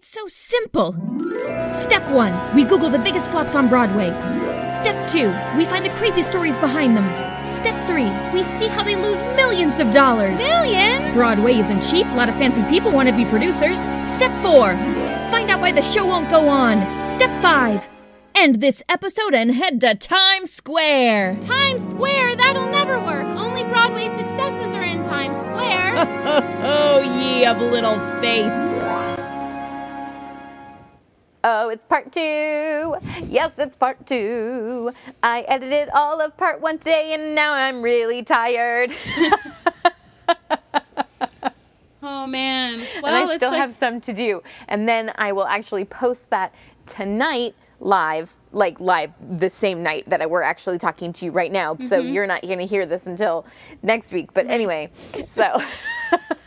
It's so simple. Step one, we Google the biggest flops on Broadway. Step two, we find the crazy stories behind them. Step three, we see how they lose millions of dollars. Millions? Broadway isn't cheap. A lot of fancy people want to be producers. Step four, find out why the show won't go on. Step five, end this episode and head to Times Square. Times Square? That'll never work. Only Broadway successes are in Times Square. oh, ye of little faith. Oh, it's part two. Yes, it's part two. I edited all of part one today and now I'm really tired. oh man. and Well, I it's still like- have some to do. And then I will actually post that tonight live, like live the same night that I, we're actually talking to you right now. So Mm-hmm. you're not going to hear this until next week. But anyway, so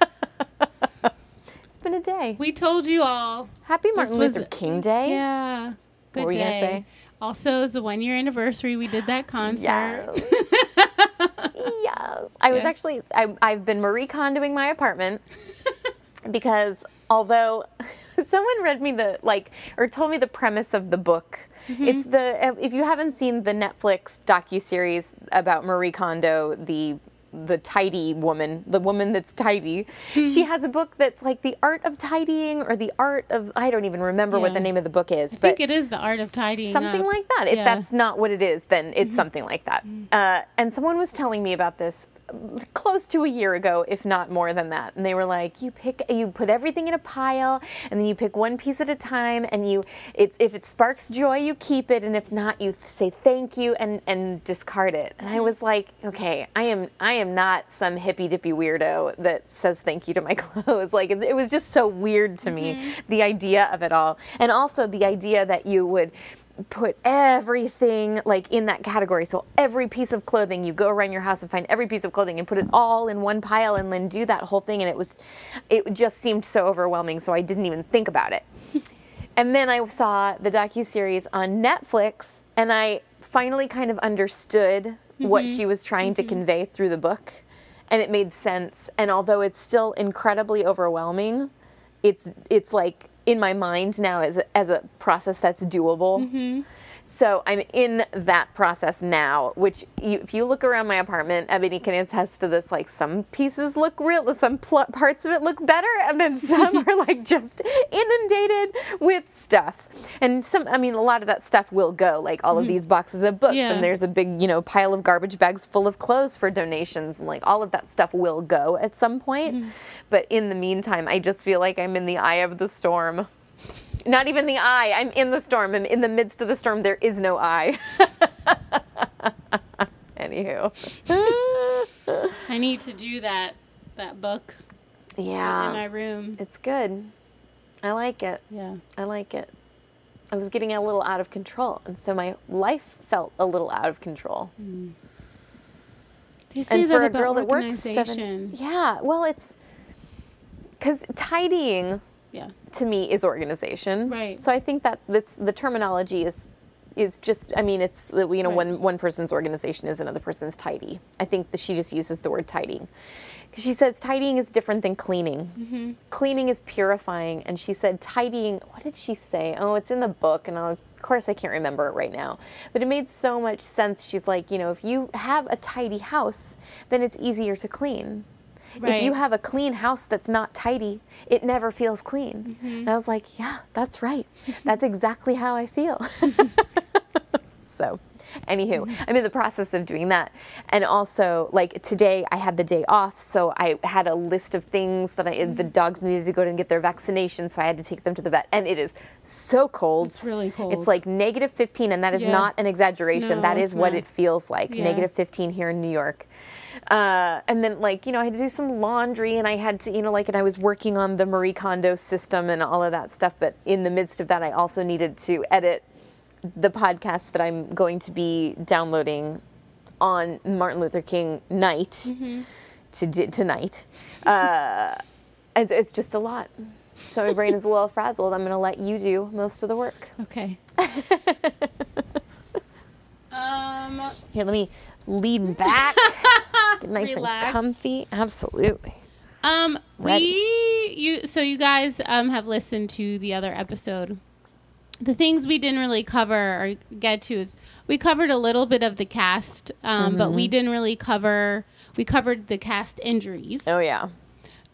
a day. we told you all. Happy Martin was- Luther King Day. Yeah. Good What were you day. gonna say? Also, it's the one year anniversary we did that concert. Yes. yes. I was Yeah. actually, I, I've been Marie Kondoing my apartment because although someone read me the, like, or told me the premise of the book, Mm-hmm. it's the, if you haven't seen the Netflix docu-series about Marie Kondo, the the tidy woman, the woman that's tidy. Hmm. She has a book that's like the art of tidying or the art of I don't even remember what the name of the book is, I but think it is the art of tidying something up. like that. If Yeah. that's not what it is, then it's something like that. Uh, and someone was telling me about this close to a year ago, if not more than that. And they were like, you pick, you put everything in a pile, and then you pick one piece at a time, and you, it, if it sparks joy, you keep it, and if not, you say thank you and and discard it. And I was like, okay, I am I am not some hippy dippy weirdo that says thank you to my clothes. Like it, it was just so weird to me, mm-hmm. the idea of it all, and also the idea that you would put everything like in that category. So every piece of clothing, you go around your house and find every piece of clothing and put it all in one pile and then do that whole thing. And it was, it just seemed so overwhelming. So I didn't even think about it. And then I saw the docu series on Netflix, and I finally kind of understood what mm-hmm. she was trying to mm-hmm. convey through the book, and it made sense. And although it's still incredibly overwhelming, it's it's like in my mind now as a, as a process that's doable. Mm-hmm. So I'm in that process now, which you, if you look around my apartment, Ebony can attest to this. Like some pieces look real, some pl- parts of it look better, and then some are like just inundated with stuff. And some, I mean, a lot of that stuff will go. Like all of hmm. these boxes of books, Yeah. and there's a big, you know, pile of garbage bags full of clothes for donations, and like all of that stuff will go at some point. Hmm. But in the meantime, I just feel like I'm in the eye of the storm. Not even the eye. I'm in the storm. I'm in the midst of the storm. There is no eye. Anywho. I need to do that that book. It's in my room. It's good. I like it. Yeah. I like it. I was getting a little out of control, and so my life felt a little out of control. Mm. Say and for a girl that works seven, yeah. Well, it's because tidying Yeah. To me is organization. Right. So I think that that's the terminology is is just I mean it's you know Right. one one person's organization is another person's tidy. I think that she just uses the word tidying. She says tidying is different than cleaning. Mm-hmm. Cleaning is purifying, and she said tidying. What did she say? Oh, it's in the book, and I'll, of course I can't remember it right now. But it made so much sense. She's like, you know, if you have a tidy house, then it's easier to clean. If you have a clean house that's not tidy, it never feels clean. Mm-hmm. And I was like, yeah, that's right. That's exactly how I feel. so, anywho, mm-hmm. I'm in the process of doing that. And also, like today, I had the day off, so I had a list of things that I, the mm-hmm. dogs needed to go and get their vaccination, so I had to take them to the vet. And it is so cold. It's really cold. It's like negative 15, and that is Yeah. not an exaggeration. No, that is what not. it feels like. Yeah. Negative 15 here in New York. Uh, and then like you know I had to do some laundry and I had to you know like and I was working on the Marie Kondo system and all of that stuff. But in the midst of that I also needed to edit the podcast that I'm going to be downloading on Martin Luther King night to di- tonight. Uh, and so it's just a lot. So my brain is a little frazzled. I'm going to let you do most of the work. Okay. um, here let me lean back get nice Relax. and comfy absolutely um, Ready. we you so you guys um have listened to the other episode. The things we didn't really cover or get to is we covered a little bit of the cast, um, but Mm-hmm. we didn't really cover. We covered the cast injuries, oh yeah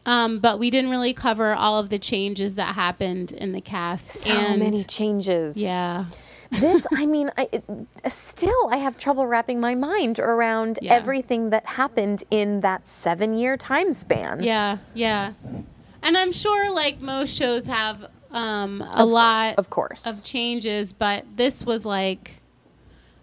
um, but we didn't really cover all of the changes that happened in the cast. so and many changes Yeah, this i mean I, it, still i have trouble wrapping my mind around Yeah. everything that happened in that seven year time span yeah, yeah. And I'm sure, like most shows have um, a lot of course of changes, but this was like,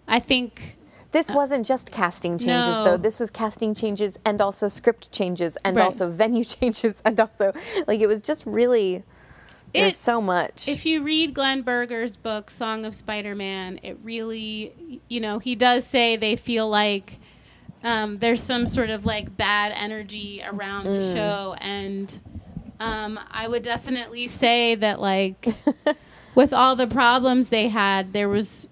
I think, this wasn't just casting changes No. though this was casting changes and also script changes and Right. also venue changes and also like it was just really there's so much if you read Glen Berger's book, Song of Spider Man, it really, you know, he does say they feel like um, there's some sort of like bad energy around Mm. the show. And um, I would definitely say that, like, with all the problems they had, there was.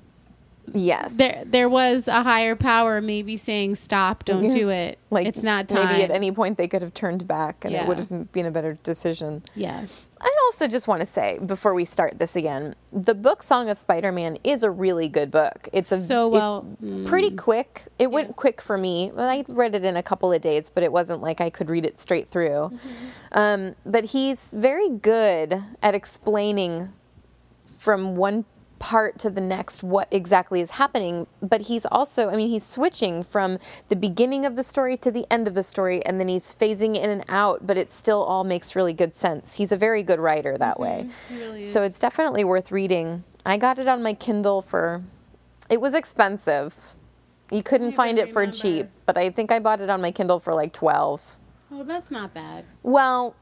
yes There, there was a higher power maybe saying stop, don't do it. like it's not time. maybe at any point they could have turned back and it would have been a better decision yeah. I also just want to say before we start this again, the book Song of Spider-Man is a really good book. It's a So well- it's pretty quick. It went quick for me. I read it in a couple of days, but it wasn't like I could read it straight through. Um, but he's very good at explaining from one part to the next what exactly is happening. But he's also i mean he's switching from the beginning of the story to the end of the story and then he's phasing in and out but it still all makes really good sense. He's a very good writer that mm-hmm. way. So it's definitely worth reading. I got it on my kindle for it was expensive. You couldn't find it for remember. cheap but i think i bought it on my kindle for like 12 Oh, that's not bad. well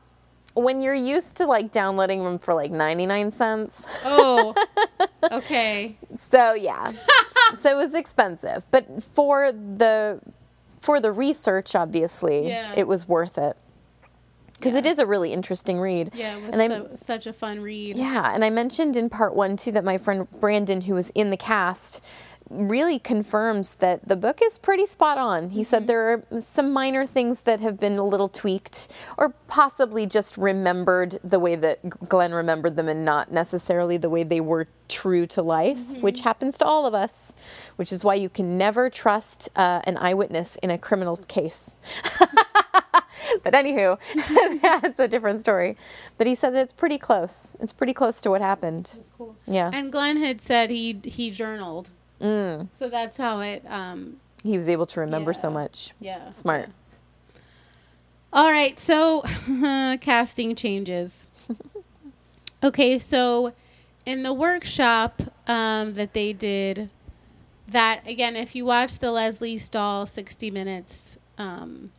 when you're used to like downloading them for like 99 cents Oh, okay. So yeah, so it was expensive, but for the for the research, obviously, Yeah. it was worth it because it is a really interesting read. Yeah, it was and I so, such a fun read. yeah, and I mentioned in part one too that my friend Brandon, who was in the cast, really confirms that the book is pretty spot on. He said there are some minor things that have been a little tweaked or possibly just remembered the way that Glen remembered them and not necessarily the way they were true to life, which happens to all of us, which is why you can never trust uh, an eyewitness in a criminal case. but anywho, that's a different story. But he said that it's pretty close. It's pretty close to what happened. Cool. Yeah. And Glen had said he he journaled. Mm. So that's how it. Um, He was able to remember so much. yeah. Smart. All right. So casting changes. okay. So in the workshop um, that they did, that again, if you watch the Lesley Stahl 60 Minutes um,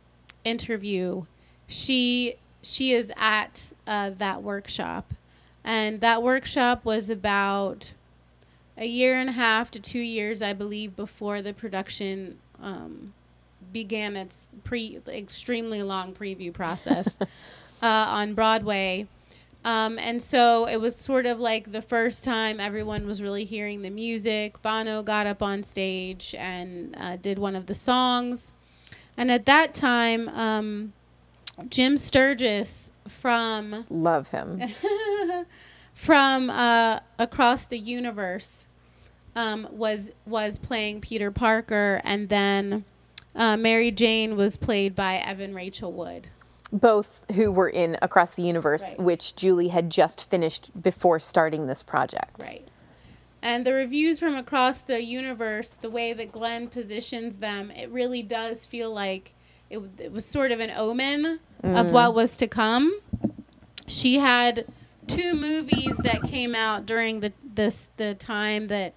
interview, she she is at uh, that workshop, and that workshop was about a year and a half to two years, I believe, before the production um, began its pre extremely long preview process uh, on Broadway. Um, and so it was sort of like the first time everyone was really hearing the music. Bono got up on stage and uh, did one of the songs. And at that time, um, Jim Sturgess from Love him. from uh, across the universe um, was was playing Peter Parker, and then uh, Mary Jane was played by Evan Rachel Wood. Both who were in Across the Universe, Right. which Julie had just finished before starting this project. Right. And the reviews from across the universe, the way that Glen positions them, it really does feel like it, it was sort of an omen of what was to come. She had two movies that came out during the this the time that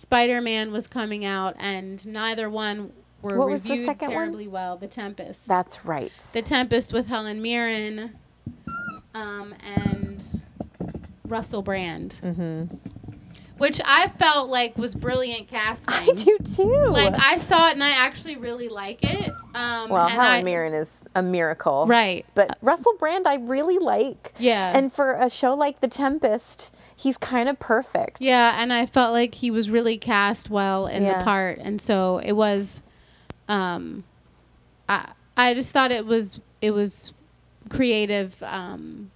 Spider-Man was coming out, and neither one were What was the reviewed second one? terribly well. The Tempest. That's right. The Tempest with Helen Mirren um, and Russell Brand. Mm-hmm. Which I felt like was brilliant casting. I do too. Like I saw it and I actually really like it. Um, well, and Helen I- Mirren is a miracle. Right. But Russell Brand, I really like. Yeah. And for a show like The Tempest, he's kind of perfect. Yeah, and I felt like he was really cast well in Yeah. the part, and so it was. Um, I I just thought it was it was creative um,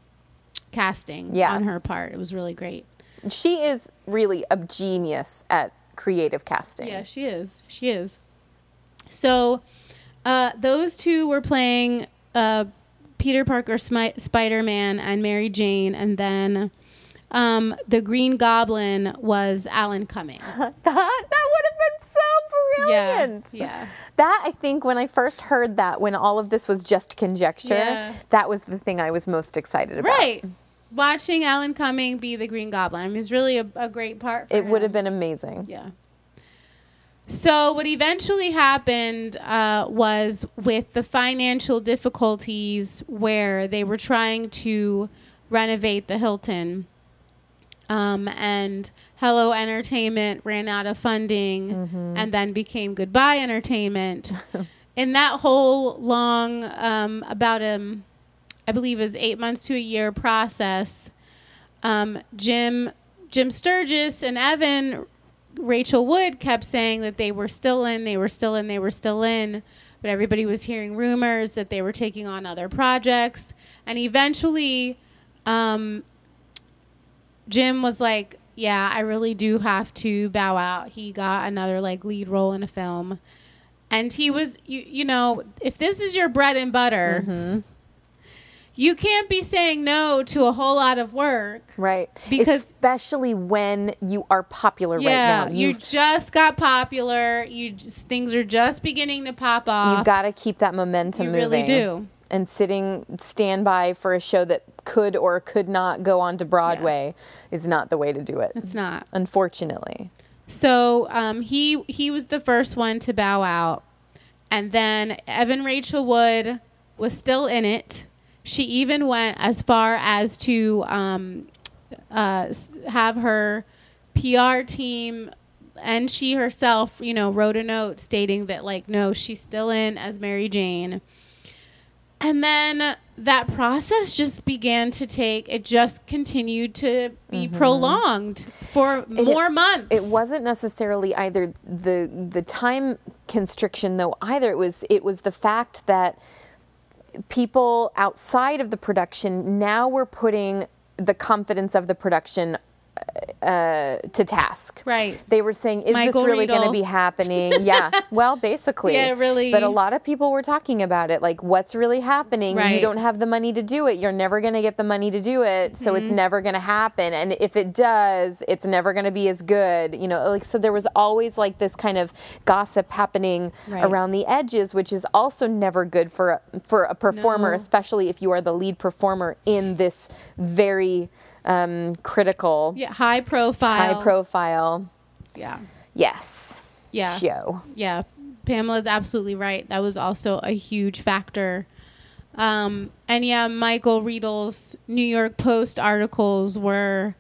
casting Yeah. on her part. It was really great. She is really a genius at creative casting. Yeah, she is. She is. So, uh, those two were playing uh, Peter Parker, Smi- Spider Man, and Mary Jane, and then um, the Green Goblin was Alan Cumming. that, that would have been so brilliant. Yeah, yeah. That I think when I first heard that, when all of this was just conjecture, Yeah. that was the thing I was most excited about. Right. Watching Alan Cumming be the Green Goblin. I mean, was really a, a great part. For It would have been amazing. Yeah. So what eventually happened uh, was with the financial difficulties where they were trying to renovate the Hilton, um, and Hello Entertainment ran out of funding, and then became Goodbye Entertainment. In that whole long, um, about um, I believe it was eight months to a year process, um, Jim Jim Sturgess and Evan Rachel Wood kept saying that they were still in, they were still in, they were still in, but everybody was hearing rumors that they were taking on other projects, and eventually, um, Jim was like, "Yeah, I really do have to bow out." He got another like lead role in a film, and he was, you, you know, if this is your bread and butter. Mm-hmm. You can't be saying no to a whole lot of work. Right. Because- especially when you are popular Yeah, right now. you You've just got popular. You just, things are just beginning to pop off. you've got to keep that momentum You moving. really do. And sitting standby for a show that could or could not go on to Broadway is not the way to do it. It's not. Unfortunately. So um, he he was the first one to bow out, and then Evan Rachel Wood was still in it. She even went as far as to um, uh, have her PR team and she herself, you know, wrote a note stating that like no, she's still in as Mary Jane. And then that process just began to take. It just continued to be prolonged for Mm-hmm. it- more months. It wasn't necessarily either the the time constriction though either. It was it was the fact that people outside of the production now were putting the confidence of the production uh, to task. Right. They were saying, "Is Michael this really going to be happening?" yeah. Well, basically. Yeah, really. But a lot of people were talking about it, like, "What's really happening? You don't have the money to do it. You're never going to get the money to do it, so Mm-hmm. it's never going to happen. And if it does, it's never going to be as good." You know, like so there was always like this kind of gossip happening Right. around the edges, which is also never good for a, for a performer, No. especially if you are the lead performer in this very um, critical, yeah, high profile. high profile. Yeah. Yes. Yeah. Show. Yeah. Pamela's absolutely right. That was also a huge factor. Um, and yeah, Michael Riedel's New York Post articles were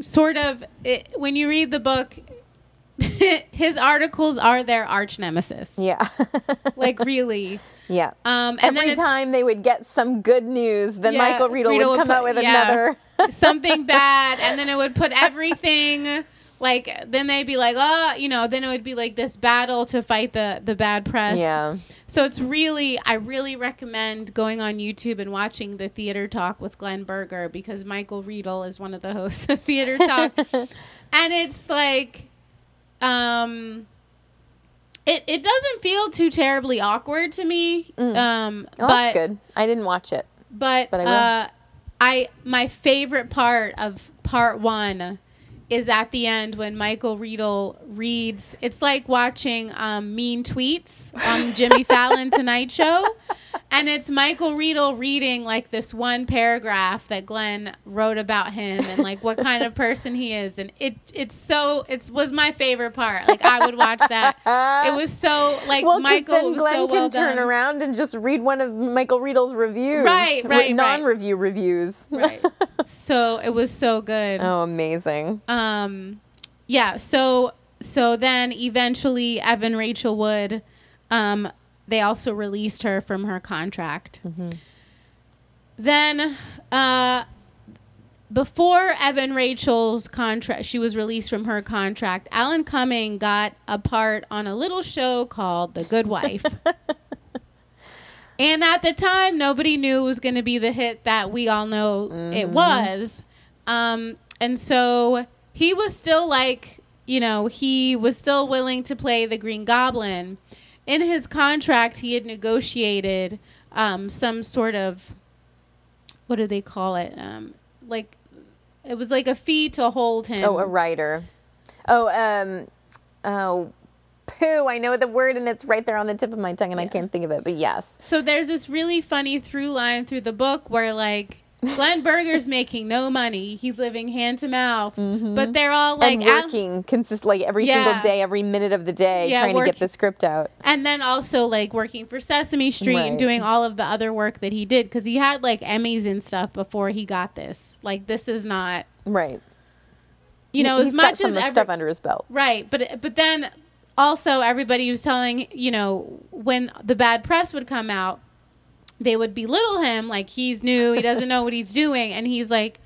sort of it, when you read the book, his articles are their arch nemesis. Yeah. Like really. yeah. Um, and Every time they would get some good news, then Yeah, Michael Riedel, Riedel would would come out with yeah. another. Something bad, and then it would put everything like then they'd be like, oh, you know, then it would be like this battle to fight the the bad press. Yeah. So it's really, I really recommend going on YouTube and watching the Theater Talk with Glen Berger because Michael Riedel is one of the hosts of Theater Talk, and it's like, um, it it doesn't feel too terribly awkward to me. Um, Oh, but that's good. I didn't watch it. but But I will. uh, I my favorite part of part one is at the end when Michael Riedel reads. It's like watching um, Mean Tweets on Jimmy Fallon Tonight Show, and it's Michael Riedel reading like this one paragraph that Glen wrote about him and like what kind of person he is, and it it's so it was my favorite part. Like I would watch that. It was so like Well, Michael then was Glen so can well turn around and just read one of Michael Riedel's reviews. Right, right, right. Non-review reviews. Right. so it was so good. Oh, amazing. um yeah so so then eventually evan rachel wood um they also released her from her contract. Then uh before evan rachel's contract she was released from her contract alan cumming got a part on a little show called the good wife. And at the time nobody knew it was going to be the hit that we all know it was. Um, and so he was still like, you know, he was still willing to play the Green Goblin. In his contract, he had negotiated um, some sort of, what do they call it? Um, like, it was like a fee to hold him. Oh, a writer. Oh, um, oh, poo. I know the word, and it's right there on the tip of my tongue, and I can't think of it. But yes, So there's this really funny through line through the book where like Glen Berger's making no money. He's living hand to mouth, mm-hmm. but they're all like and working consist like every Yeah. single day, every minute of the day, Yeah, trying to get the script out. and then also like working for Sesame Street and doing all of the other work that he did because he had like Emmys and stuff before he got this. Like this is not, Right. you know, He's as much as every- stuff under his belt. right, but but then also everybody was telling you know when the bad press would come out, they would belittle him like he's new, he doesn't know what he's doing, and he's like.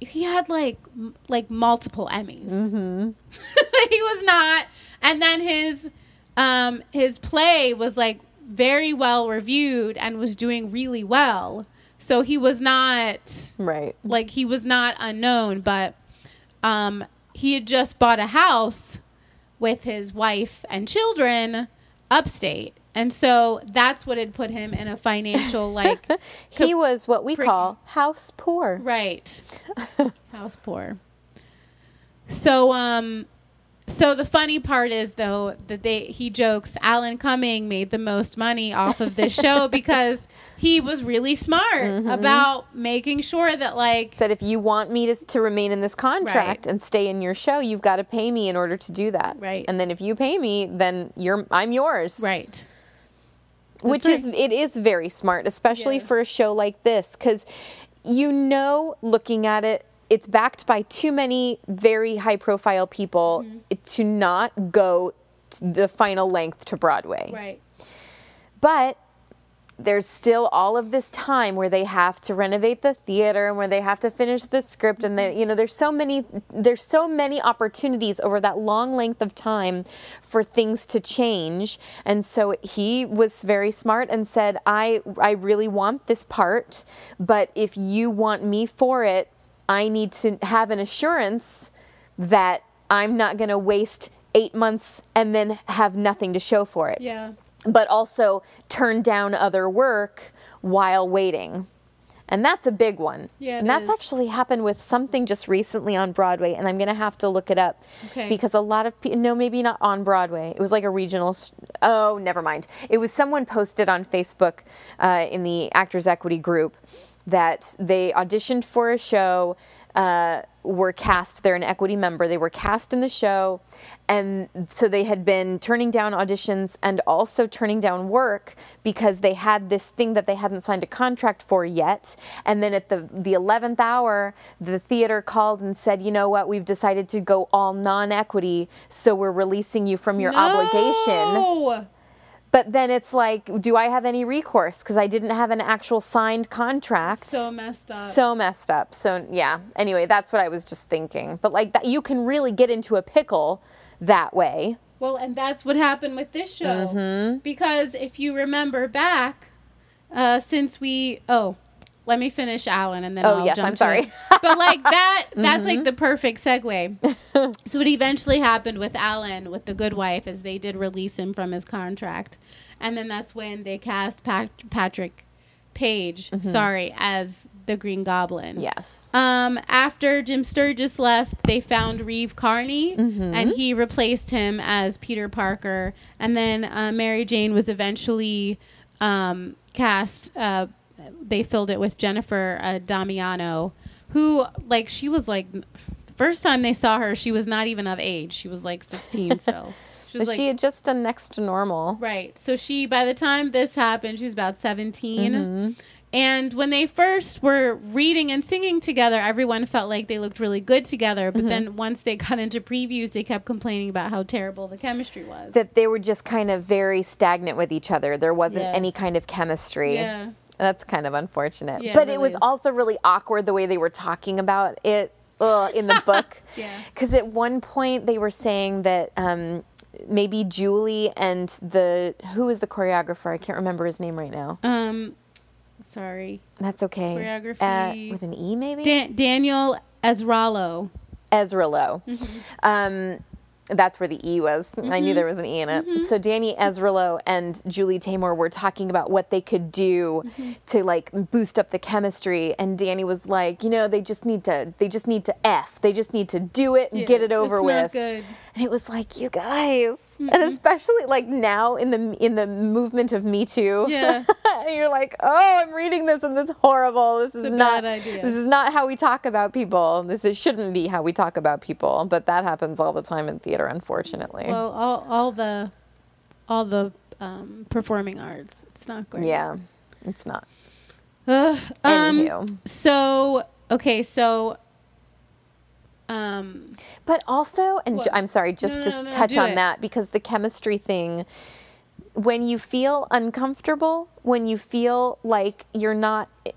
He had like m- like multiple Emmys. Mm-hmm. he was not, and then his um his play was like very well reviewed and was doing really well. So he was not Right. like he was not unknown, but um he had just bought a house with his wife and children upstate. And so that's what had put him in a financial like He was what we call house poor. Right. House poor. So um so the funny part is though that they he jokes Alan Cumming made the most money off of this show because he was really smart about making sure that like Said if you want me to, to remain in this contract Right. and stay in your show, you've got to pay me in order to do that. Right. And then if you pay me, then you're I'm yours. right. Which That's is it is very smart especially Yeah. for a show like this because you know looking at it it's backed by too many very high profile people Mm-hmm. to not go to the final length to broadway Right. but there's still all of this time where they have to renovate the theater and where they have to finish the script and they you know there's so many there's so many opportunities over that long length of time for things to change and so he was very smart and said I I really want this part but if you want me for it I need to have an assurance that I'm not going to waste 8 months and then have nothing to show for it Yeah. But also turn down other work while waiting. And that's a big one. Yeah, and that's is. actually happened with something just recently on Broadway, and I'm going to have to look it up Okay. because a lot of people, no, maybe not on Broadway. It was like a regional, oh, never mind. It was someone posted on Facebook uh, in the Actors Equity group that they auditioned for a show, uh, were cast, they're an equity member, they were cast in the show, and so they had been turning down auditions and also turning down work because they had this thing that they hadn't signed a contract for yet. And then at the, the 11th hour, the theater called and said, you know what, we've decided to go all non equity, so we're releasing you from your obligation No. But then it's like, do I have any recourse? Because I didn't have an actual signed contract. So messed up. So messed up. So yeah. Anyway, that's what I was just thinking. But like that, you can really get into a pickle that way. Well, and that's what happened with this show. Mm-hmm. Because if you remember back, uh, since we oh, let me finish Alan and then Oh, I'll yes, jump I'm sorry. But like that, that's Mm-hmm. like the perfect segue. so what eventually happened with Alan with the Good Wife is they did release him from his contract, and then that's when they cast Pat- Patrick Page, sorry, as the Green Goblin. Mm-hmm. Yes. Um, after Jim Sturgess left, they found Reeve Carney, and he replaced him as Peter Parker. And then uh, Mary Jane was eventually um, cast. Uh, they filled it with Jennifer uh, Damiano, who, like, she was like, the first time they saw her, she was not even of age. She was like 16 still. She was But she had just done next to normal. Right. So she, by the time this happened, she was about 17. Mm-hmm. And when they first were reading and singing together, everyone felt like they looked really good together. Mm-hmm. But then once they got into previews, they kept complaining about how terrible the chemistry was. That they were just kind of very stagnant with each other. There wasn't Yeah. any kind of chemistry. Yeah. That's kind of unfortunate. Yeah, but it really was is. also really awkward the way they were talking about it uh, in the book. Yeah. Because at one point they were saying that um, maybe Julie and the who is the choreographer? I can't remember his name right now. Um, sorry. That's okay. Choreography. Uh, with an E, maybe. Dan- Daniel Ezralow. Ezralow. Mm-hmm. Um, that's where the E was. I knew there was an E in it. Mm-hmm. So Danny Ezralow and Julie Taymor were talking about what they could do Mm-hmm. to like boost up the chemistry. And Danny was like, you know, they just need to, they just need to f, they just need to do it and Yeah, get it over it's with. not good. And it was like, you guys, and especially like now in the in the movement of Me Too. Yeah. you're like, oh, I'm reading this and this is horrible. This is a not. This is not how we talk about people. This is, shouldn't be how we talk about people. But that happens all the time in theater, unfortunately. Well, all, all the, all the um, performing arts. It's not great. yeah, it's not. Ugh. um, so okay, so um, But also, and j- I'm sorry, just No, to no, no, touch on it. that because the chemistry thing, when you feel uncomfortable, when you feel like you're not eh,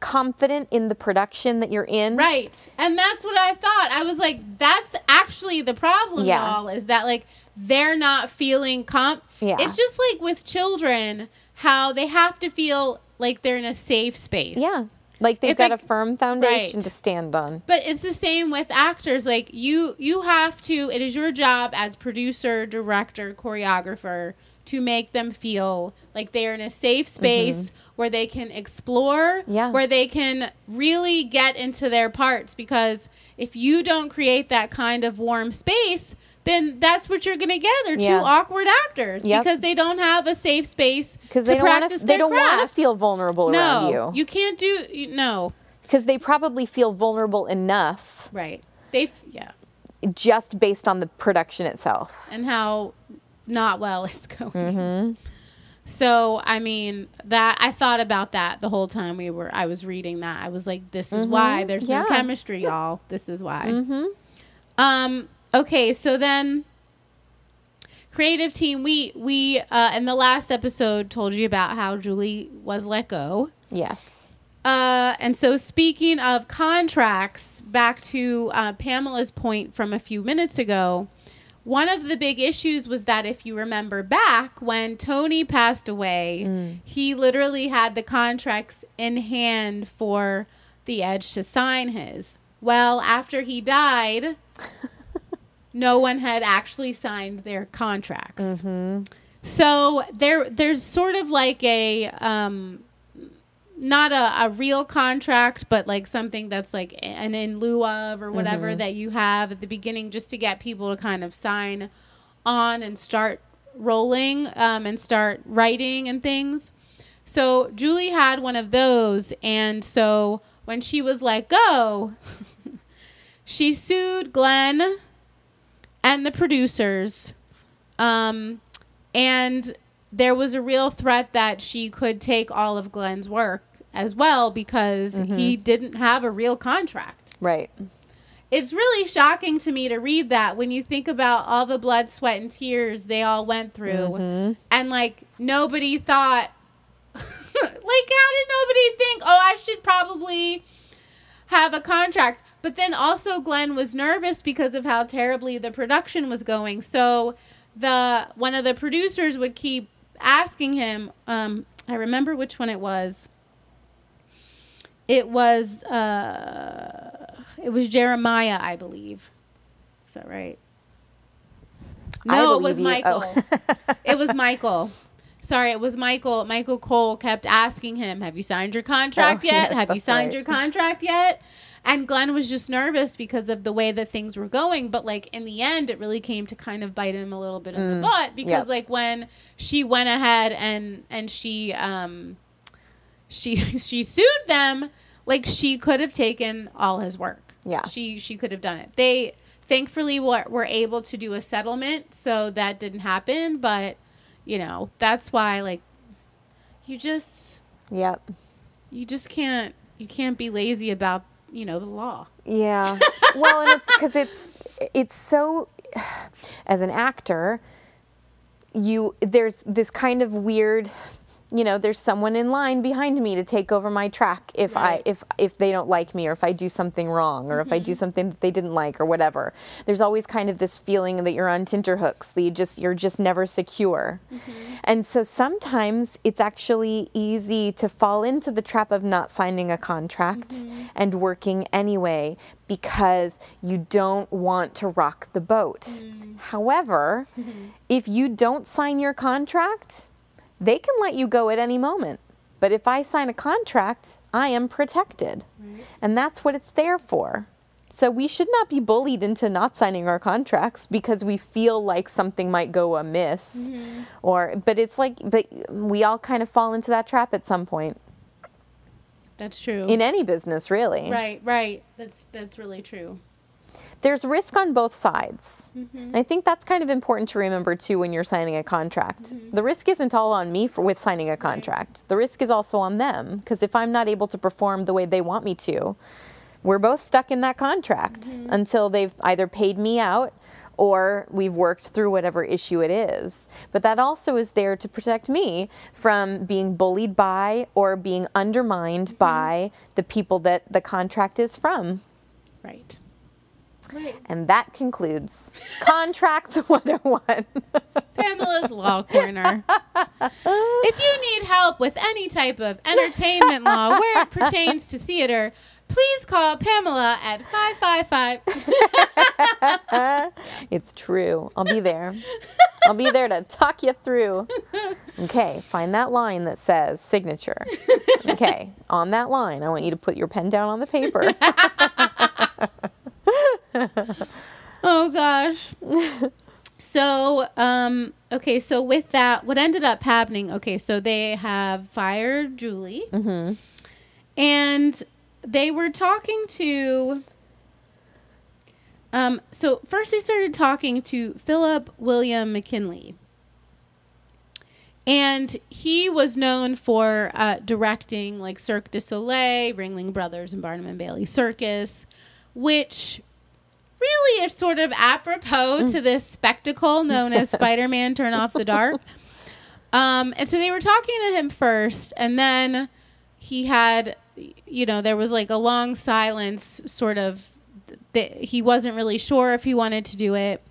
confident in the production that you're in, right, and that's what I thought. I was like, that's actually the problem, Yeah. y'all, is that like they're not feeling comp. Yeah. It's just like with children, how they have to feel like they're in a safe space. Yeah. Like they've got a firm foundation Right. to stand on. But it's the same with actors. Like you, you have to. It is your job as producer, director, choreographer to make them feel like they are in a safe space where they can explore. Mm-hmm. Yeah. Where they can really get into their parts. Because if you don't create that kind of warm space, then that's what you're gonna get. They're Yeah. two awkward actors Yep. because they don't have a safe space Because to they don't want practice to. They don't want to feel vulnerable no, around you. you can't do you, no. Because they probably feel vulnerable enough Right. They yeah. just based on the production itself. and how not well it's going. Mm-hmm. So I mean that I thought about that the whole time we were I was reading that. I was like, this is why there's no Mm-hmm. Chemistry, y'all. This is why. Mhm. Um. Okay. So then, creative team. We we uh, in the last episode told you about how Julie was let go. Yes. Uh, and so, speaking of contracts, back to uh, Pamela's point from a few minutes ago, one of the big issues was that if you remember back when Tony passed away, he literally had the contracts in hand for the Edge to sign his. Well, after he died, no one had actually signed their contracts. So there, there's sort of like a um, not a, a real contract, but like something that's like an in lieu of or whatever that you have at the beginning just to get people to kind of sign on and start rolling um, and start writing and things. So Julie had one of those. And so when she was let go, she sued Glen and the producers. Um, and there was a real threat that she could take all of Glen's work as well because he didn't have a real contract. Right. it's really shocking to me to read that when you think about all the blood, sweat, and tears they all went through, Mm-hmm. and like nobody thought, like, how did nobody think? Oh, I should probably have a contract. But then also Glen was nervous because of how terribly the production was going. So the one of the producers would keep asking him. Um, I remember which one it was. It was uh, it was Jeremiah, I believe. Is that right? No, it was you. Oh. Michael. it was Michael. Sorry, it was Michael. Michael Cohl kept asking him, "Have you signed your contract Oh, yet? yes, Have you signed right. your contract yet?" And Glen was just nervous because of the way that things were going. But like in the end, it really came to kind of bite him a little bit in the butt because Mm. Yep. like when she went ahead and and she um she she sued them, like she could have taken all his work. Yeah. she she could have done it. They thankfully were, were able to do a settlement, so that didn't happen. But you know that's why like you just Yep. you just can't you can't be lazy about you know the law. Yeah. well, and it's because it's it's so as an actor, you there's this kind of weird you know there's someone in line behind me to take over my track if Right. i if if they don't like me or if i do something wrong or if i do mm-hmm. something that they didn't like or whatever. There's always kind of this feeling that you're on tenterhooks that you just you're just never secure. Mm-hmm. And so sometimes it's actually easy to fall into the trap of not signing a contract mm-hmm. and working anyway because you don't want to rock the boat. Mm. However, if you don't sign your contract, they can let you go at any moment. But if I sign a contract, I am protected. And that's what it's there for. So we should not be bullied into not signing our contracts because we feel like something might go amiss mm-hmm. or but it's like but we all kind of fall into that trap at some point That's true. in any business really. right, right. That's that's really true. There's risk on both sides. Mm-hmm. I think that's kind of important to remember too when you're signing a contract. Mm-hmm. The risk isn't all on me for with signing a contract. The risk is also on them because if I'm not able to perform the way they want me to, we're both stuck in that contract Mm-hmm. until they've either paid me out or we've worked through whatever issue it is. But that also is there to protect me from being bullied by or being undermined Mm-hmm. by the people that the contract is from. Right. Right. And that concludes Contracts 101. Pamela's Law Corner. if you need help with any type of entertainment law where it pertains to theater, please call Pamela at 555. it's true. I'll be there. I'll be there to talk you through. Okay, find that line that says signature. Okay, on that line, I want you to put your pen down on the paper. Oh gosh. so, um, okay, so with that, what ended up happening? Okay, so they have fired Julie, and they were talking to. Um, so first they started talking to Philip William McKinley. And he was known for uh, directing like Cirque du Soleil, Ringling Brothers, and Barnum and Bailey Circus, which really is sort of apropos to this spectacle known as Spider-Man Turn Off the Dark. Um, and so they were talking to him first, and then he had, you know, there was like a long silence, sort of. That he wasn't really sure if he wanted to do it.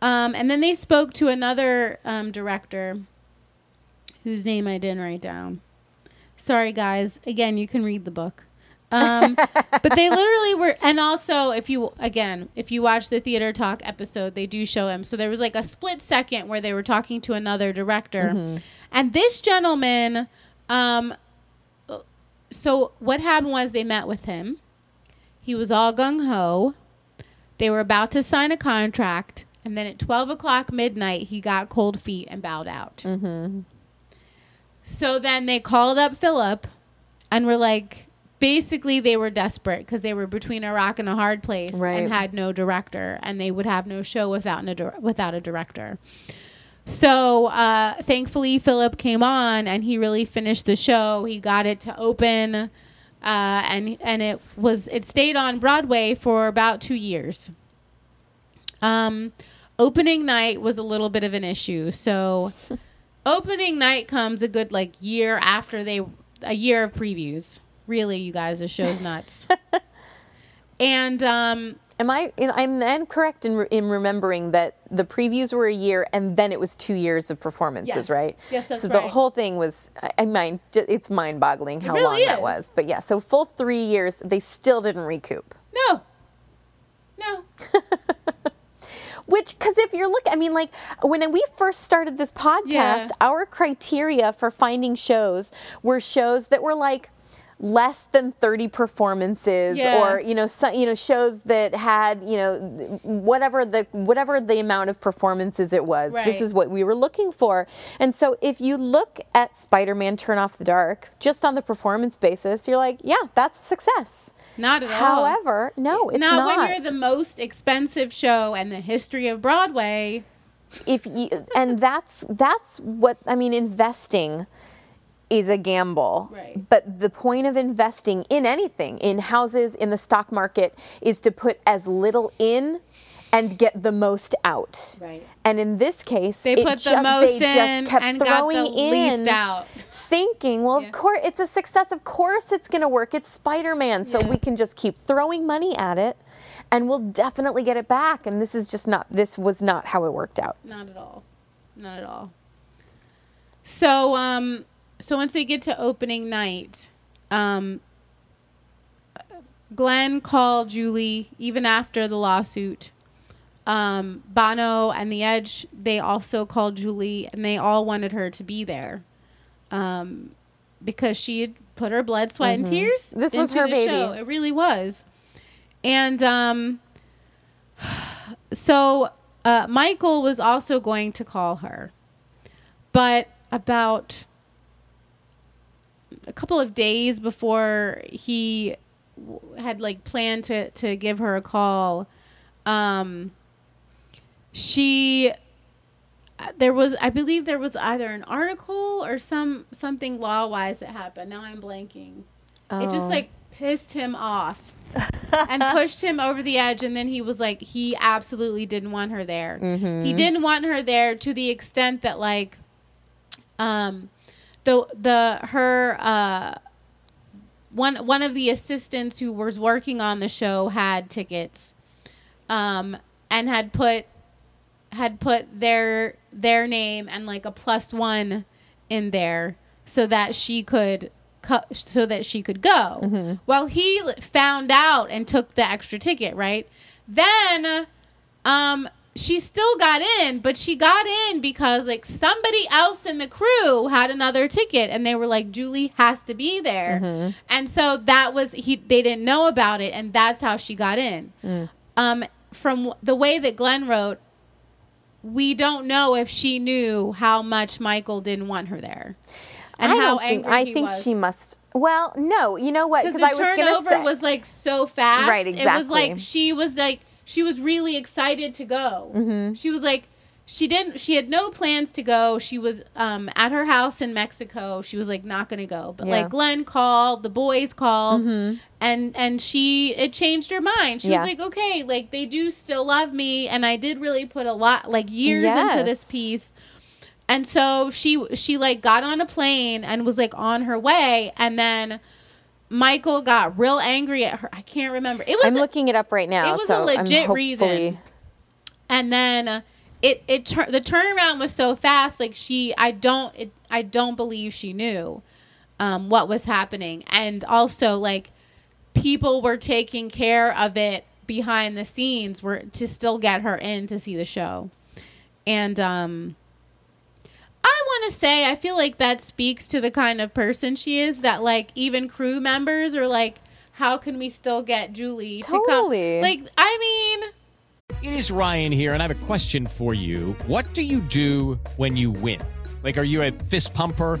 Um, and then they spoke to another um, director whose name I didn't write down. Sorry, guys. Again, you can read the book. Um, but they literally were, and also if you again, if you watch the theater talk episode, they do show him. So there was like a split second where they were talking to another director, and this gentleman. Um, so what happened was they met with him. He was all gung ho. They were about to sign a contract, and then at twelve o'clock midnight, he got cold feet and bowed out. So then they called up Philip and were like, basically, they were desperate because they were between a rock and a hard place Right. and had no director, and they would have no show without a, without a director. So uh, thankfully, Philip came on and he really finished the show. He got it to open. uh, and and it was it stayed on Broadway for about two years. Um, opening night was a little bit of an issue. So, opening night comes a good like year after they a year of previews. Really, you guys, the show's nuts. and um, Am I? You know, I'm then correct in, in remembering that the previews were a year and then it was two years of performances, Yes. right? Yes, that's so the whole thing was. I- mean, it's mind-boggling how really long that was. But yeah, so full three years, they still didn't recoup. no, no, Which, because if you're looking, I mean, like when we first started this podcast, Yeah. our criteria for finding shows were shows that were like less than 30 performances Yeah. or you know you know shows that had you know whatever the whatever the amount of performances it was this is what we were looking for and so if you look at spider-man turn off the dark just on the performance basis you're like yeah that's a success not at all. however no it's not, not, when you're the most expensive show in the history of Broadway. if you, and that's that's what I mean investing is a gamble. Right. But the point of investing in anything, in houses, in the stock market is to put as little in and get the most out. Right. And in this case, They put the most they in just kept and got throwing the in least out. thinking, well, of course, it's a success. Of course, it's going to work. It's Spider Man. So Yeah. we can just keep throwing money at it and we'll definitely get it back. And this is just not, this was not how it worked out. Not at all. Not at all. So um so once they get to opening night, um Glen called Julie even after the lawsuit. Um Bono and the Edge, they also called Julie and they all wanted her to be there. Um because she had put her blood, sweat, and tears. Mm-hmm. This was her the baby. show. It really was. And um so uh, Michael was also going to call her, but about a couple of days before he w- had like planned to to give her a call, um, she uh, there was I believe there was either an article or some something law wise that happened. Now I'm blanking. It just Oh. like pissed him off and pushed him over the edge and then he was like he absolutely didn't want her there he didn't want her there to the extent that like um the the her uh one one of the assistants who was working on the show had tickets um and had put had put their their name and like a plus one in there so that she could co- so that she could go. Well, he found out and took the extra ticket, right? Then um she still got in, but she got in because like somebody else in the crew had another ticket and they were like Julie has to be there. And so that was he they didn't know about it and that's how she got in. Um from the way that Glen wrote we don't know if she knew how much Michael didn't want her there. And I how don't think. angry I think was. she must. Well, no. You know what? because Because the I was turnover say. was like so fast. Right, exactly. It was like she was like she was really excited to go. Mm-hmm. She was like she didn't. She had no plans to go. She was um, at her house in Mexico. She was like not gonna go. But Yeah. Mm-hmm. like Glen called, the boys called, and and she it changed her mind. She Yeah. was like, okay, like they do still love me, and I did really put a lot like years into this piece. And so she she like got on a plane and was like on her way, and then Michael got real angry at her. I can't remember. It was I'm looking it up right now. it was a so I'm legit hopefully- reason. and then uh, it it tur- the turnaround was so fast. Like she, I don't it, I don't believe she knew um, what was happening, and also like people were taking care of it behind the scenes were to still get her in to see the show, and um. I want to say I feel like that speaks to the kind of person she is that like even crew members are like how can we still get Julie to Totally. come like I mean It is Ryan here, and I have a question for you. What do you do when you win? Like, are you a fist pumper?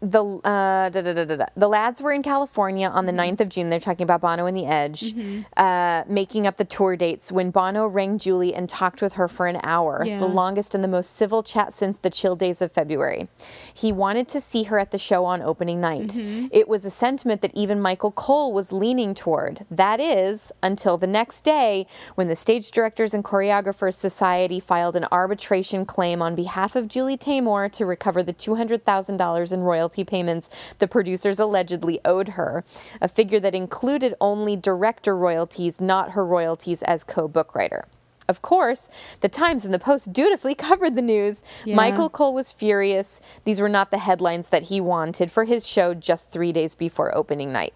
the uh, da, da, da, the lads were in California on the Mm-hmm. 9th of June. They're talking about Bono and the Edge, uh, making up the tour dates. When Bono rang Julie and talked with her for an hour, Yeah. the longest and the most civil chat since the chill days of February. He wanted to see her at the show on opening night. Mm-hmm. It was a sentiment that even Michael Cohl was leaning toward. That is, until the next day when the Stage Directors and Choreographers Society filed an arbitration claim on behalf of Julie Taymor to recover the $200,000 in royalty payments the producers allegedly owed her, a figure that included only director royalties, not her royalties as co bookwriter. Of course, the Times and the Post dutifully covered the news. Yeah. Michael Cohl was furious. These were not the headlines that he wanted for his show just three days before opening night.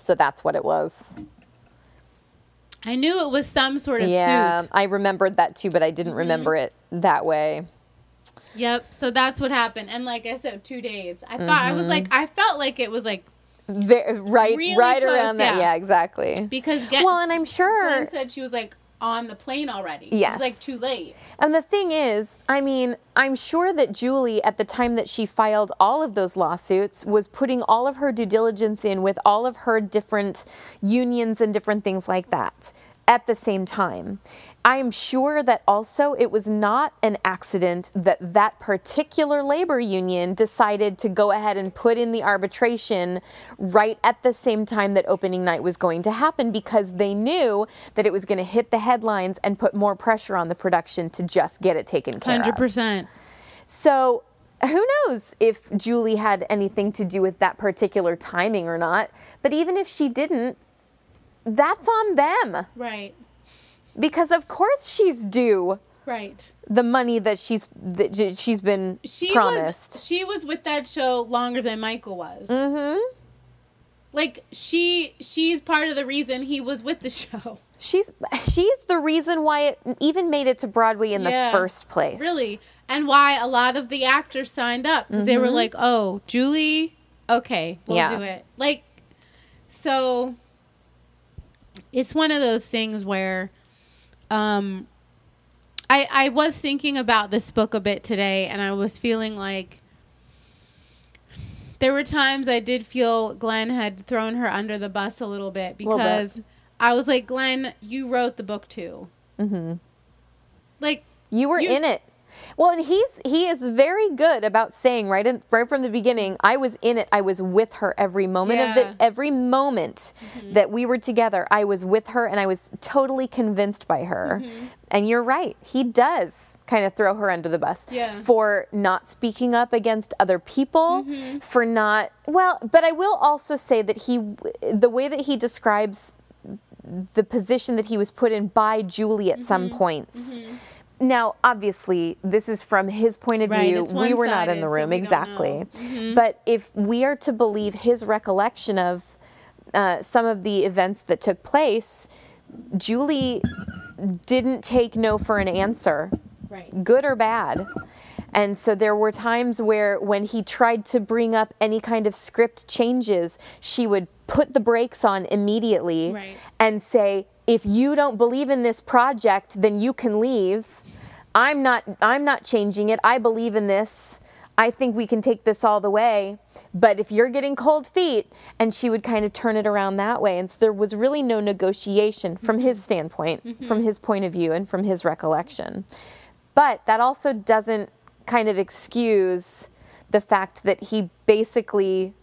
So that's what it was. I knew it was some sort of yeah, suit. I remembered that too, but I didn't remember mm-hmm. it that way. Yep. So that's what happened. And like I said, two days. I thought I was mm-hmm. like I felt like it was like Ve- right, Really right close, around that. yeah. Yeah, exactly. because get, well, and I'm sure. Glen said she was like on the plane already. It Yes. was like too late. And the thing is, I mean, I'm sure that Julie, at the time that she filed all of those lawsuits, was putting all of her due diligence in with all of her different unions and different things like that at the same time. I am sure that also it was not an accident that that particular labor union decided to go ahead and put in the arbitration right at the same time that opening night was going to happen because they knew that it was going to hit the headlines and put more pressure on the production to just get it taken care Hundred of. percent. So who knows if Julie had anything to do with that particular timing or not? But even if she didn't, that's on them Right. because of course she's due Right. the money that she's that she's been She promised. was she was with that show longer than Michael was. Mm-hmm. Like she she's part of the reason he was with the show. she's she's the reason why it even made it to Broadway in Yeah. the first place. Really. And why a lot of the actors signed up because they were like, "Oh, Julie, okay, we'll Yeah. do it." Like so it's one of those things where um I I was thinking about this book a bit today and I was feeling like there were times I did feel Glen had thrown her under the bus a little bit Little bit. because I was like, Glen, you wrote the book too. Mm-hmm. Like, You were You- in it. Well, and he's he is very good about saying right in, right from the beginning. I was in it. I was with her every moment of Yeah. the every moment mm-hmm. that we were together. I was with her, and I was totally convinced by her. Mm-hmm. And you're right. He does kind of throw her under the bus Yeah. for not speaking up against other people, mm-hmm. for not well. But I will also say that he, the way that he describes the position that he was put in by Julie at some Mm-hmm. points. Now, obviously, this is from his point of Right, view. We were not in the room, don't exactly. Mm-hmm. But if we are to believe his recollection of uh, some of the events that took place, Julie didn't take no for an answer right. good or bad. And so there were times where when he tried to bring up any kind of script changes, she would put the brakes on immediately Right. and say, if you don't believe in this project, then you can leave. I'm not I'm not changing it. I believe in this. I think we can take this all the way. But if you're getting cold feet, and she would kind of turn it around that way. And so there was really no negotiation from his mm-hmm. standpoint, mm-hmm. from his point of view, and from his recollection. But that also doesn't kind of excuse the fact that he basically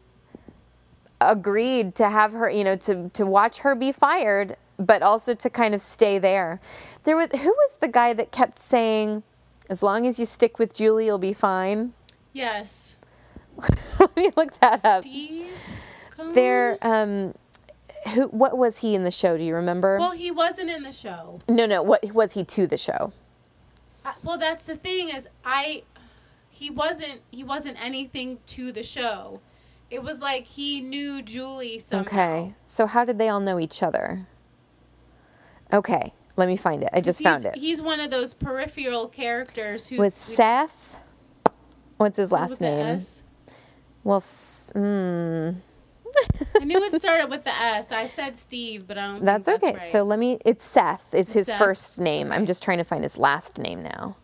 agreed to have her, you know, to, to watch her be fired, but also to kind of stay there. There was who was the guy that kept saying, as long as you stick with Julie, you'll be fine. Yes. Let me look that up. Steve. Cohen? There, um, who, what was he in the show? Do you remember? Well, he wasn't in the show. no, no. What was he to the show? I, well, that's the thing is I he wasn't he wasn't anything to the show. It was like he knew Julie somehow. Okay. So how did they all know each other? Okay. Let me find it. I just found it. He's one of those peripheral characters who Was Seth? What's his last name? Well, s- mm, I knew it started with the S. I said Steve, but I don't. that's think okay. That's right. So let me. It's Seth. Is his Seth. first name? I'm just trying to find his last name now.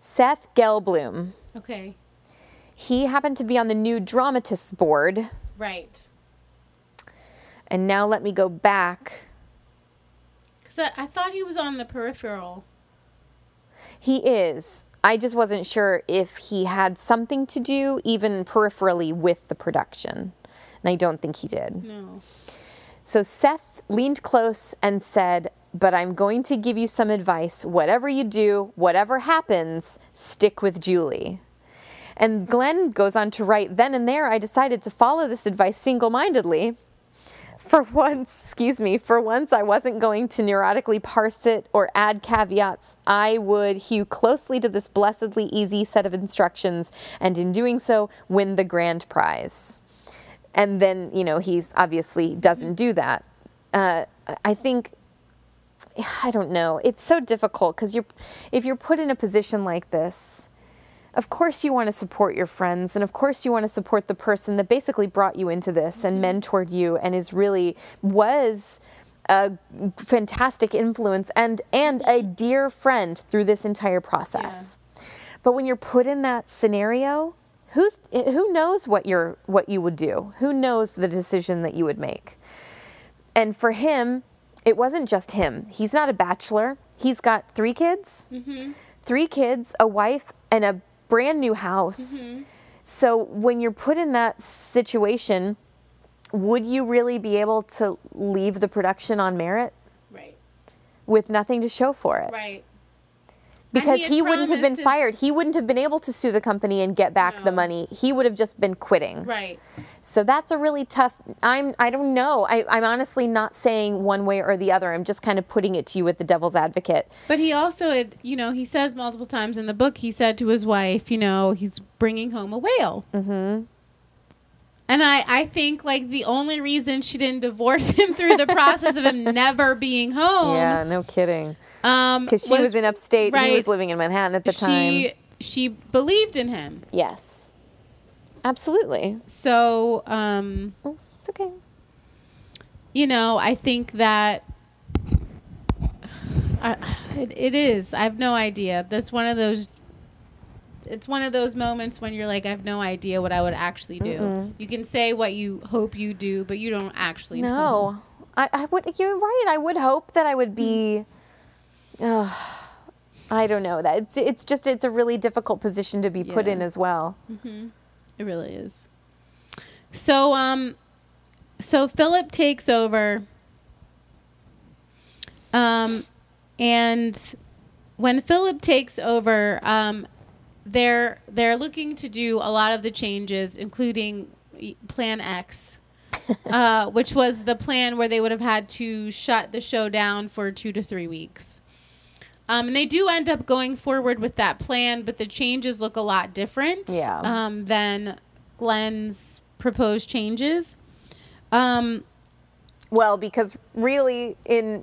Seth Gelblum. okay, He happened to be on the new dramatists board, right. and now let me go back. I thought he was on the peripheral. He is. I just wasn't sure if he had something to do, even peripherally, with the production. And I don't think he did. No. So Seth leaned close and said, But I'm going to give you some advice. Whatever you do, whatever happens, stick with Julie. And Glen goes on to write, Then and there, I decided to follow this advice single mindedly. For once, excuse me, for once I wasn't going to neurotically parse it or add caveats. I would hew closely to this blessedly easy set of instructions, and in doing so, win the grand prize. And then, you know, he's obviously doesn't do that. Uh, I think, I don't know, it's so difficult because you're, if you're put in a position like this, of course you want to support your friends and of course you want to support the person that basically brought you into this and mm-hmm. mentored you and is really was a fantastic influence and and a dear friend through this entire process. But when you're put in that scenario who's who knows what you're what you would do? Who knows the decision that you would make? And for him it wasn't just him. He's not a bachelor. He's got three kids. Mm-hmm. Three kids, a wife, and a brand new house. Mm-hmm. So when you're put in that situation, would you really be able to leave the production on merit Right. with nothing to show for it? Right. Because he he, wouldn't have been his- fired. He wouldn't have been able to sue the company and get back the money. He would have just been quitting. Right. So that's a really tough. I'm. I don't know. I, I'm honestly not saying one way or the other. I'm just kind of putting it to you with the devil's advocate. But he also, had, you know, he says multiple times in the book, he said to his wife, you know, he's bringing home a whale. Mm-hmm. And I, I think like the only reason she didn't divorce him through the process of him never being home, Yeah, no kidding. um, Because she was, in upstate. And he was living in Manhattan at the time. She she believed in him, Yes. Absolutely. so um, Oh, it's okay. you know, I think that I, it, it is. I have no idea. That's one of those. It's one of those moments when you're like, I have no idea what I would actually do. You can say what you hope you do, but you don't actually know. No. I, I would you're right. I would hope that I would be Ugh, I don't know. That it's it's just it's a really difficult position to be put in as well. It really is. So um so Philip takes over um and when Philip takes over um they're they're looking to do a lot of the changes including plan X uh, which was the plan where they would have had to shut the show down for 2 to 3 weeks. Um, and they do end up going forward with that plan, but the changes look a lot different Yeah. um, than Glen's proposed changes. Um, Well, because really in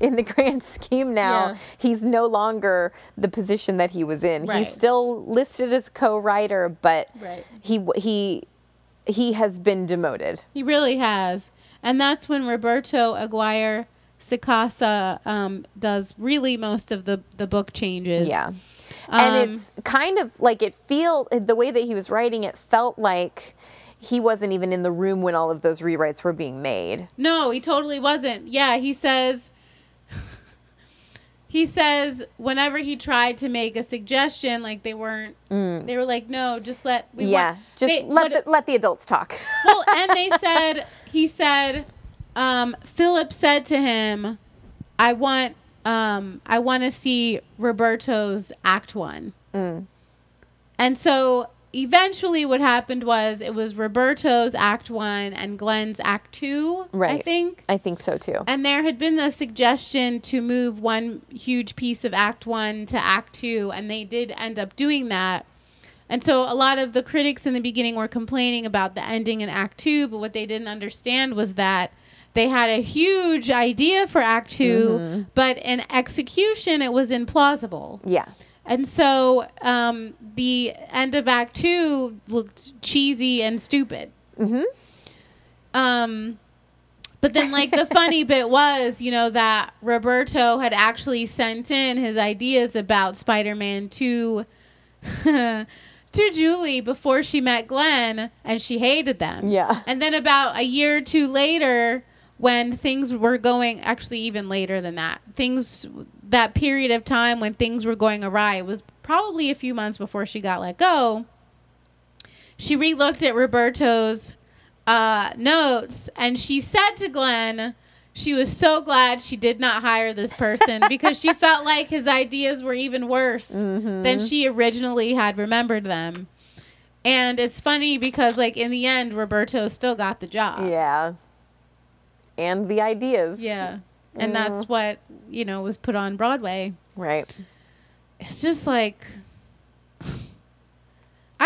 in the grand scheme now, Yeah. he's no longer the position that he was in. Right. He's still listed as co-writer, but Right. he he he has been demoted. he really has. And that's when Roberto Aguirre Sacasa um, does really most of the, the book changes. Yeah. And Um, it's kind of like it feel the way that he was writing it felt like he wasn't even in the room when all of those rewrites were being made. No, he totally wasn't. Yeah, he says he says whenever he tried to make a suggestion, like they weren't they were like, No, just let we Mm. yeah, want, just they- let what- the, let the adults talk. well, and they said he said um, Philip said to him, "I want um, I want to see Roberto's Act One." Mm. And so eventually, what happened was it was Roberto's Act One and Glen's Act Two. right. I think. I think so too. And there had been the suggestion to move one huge piece of Act One to Act Two, and they did end up doing that. And so a lot of the critics in the beginning were complaining about the ending in Act Two, but what they didn't understand was that they had a huge idea for Act 2 mm-hmm. but in execution, it was implausible. Yeah. And so um, the end of Act Two looked cheesy and stupid. Mm-hmm. Um, but then, like the funny bit was, you know, that Roberto had actually sent in his ideas about Spider-Man to to Julie before she met Glen, and she hated them. Yeah. And then about a year or two later, when things were going, actually even later than that, things that period of time when things were going awry it was probably a few months before she got let go. She relooked at Roberto's uh, notes and she said to Glen she was so glad she did not hire this person because she felt like his ideas were even worse than she originally had remembered them. And it's funny because, like, in the end, Roberto still got the job. Yeah. And the ideas. Yeah. And mm-hmm. that's what, you know, was put on Broadway. Right. It's just like I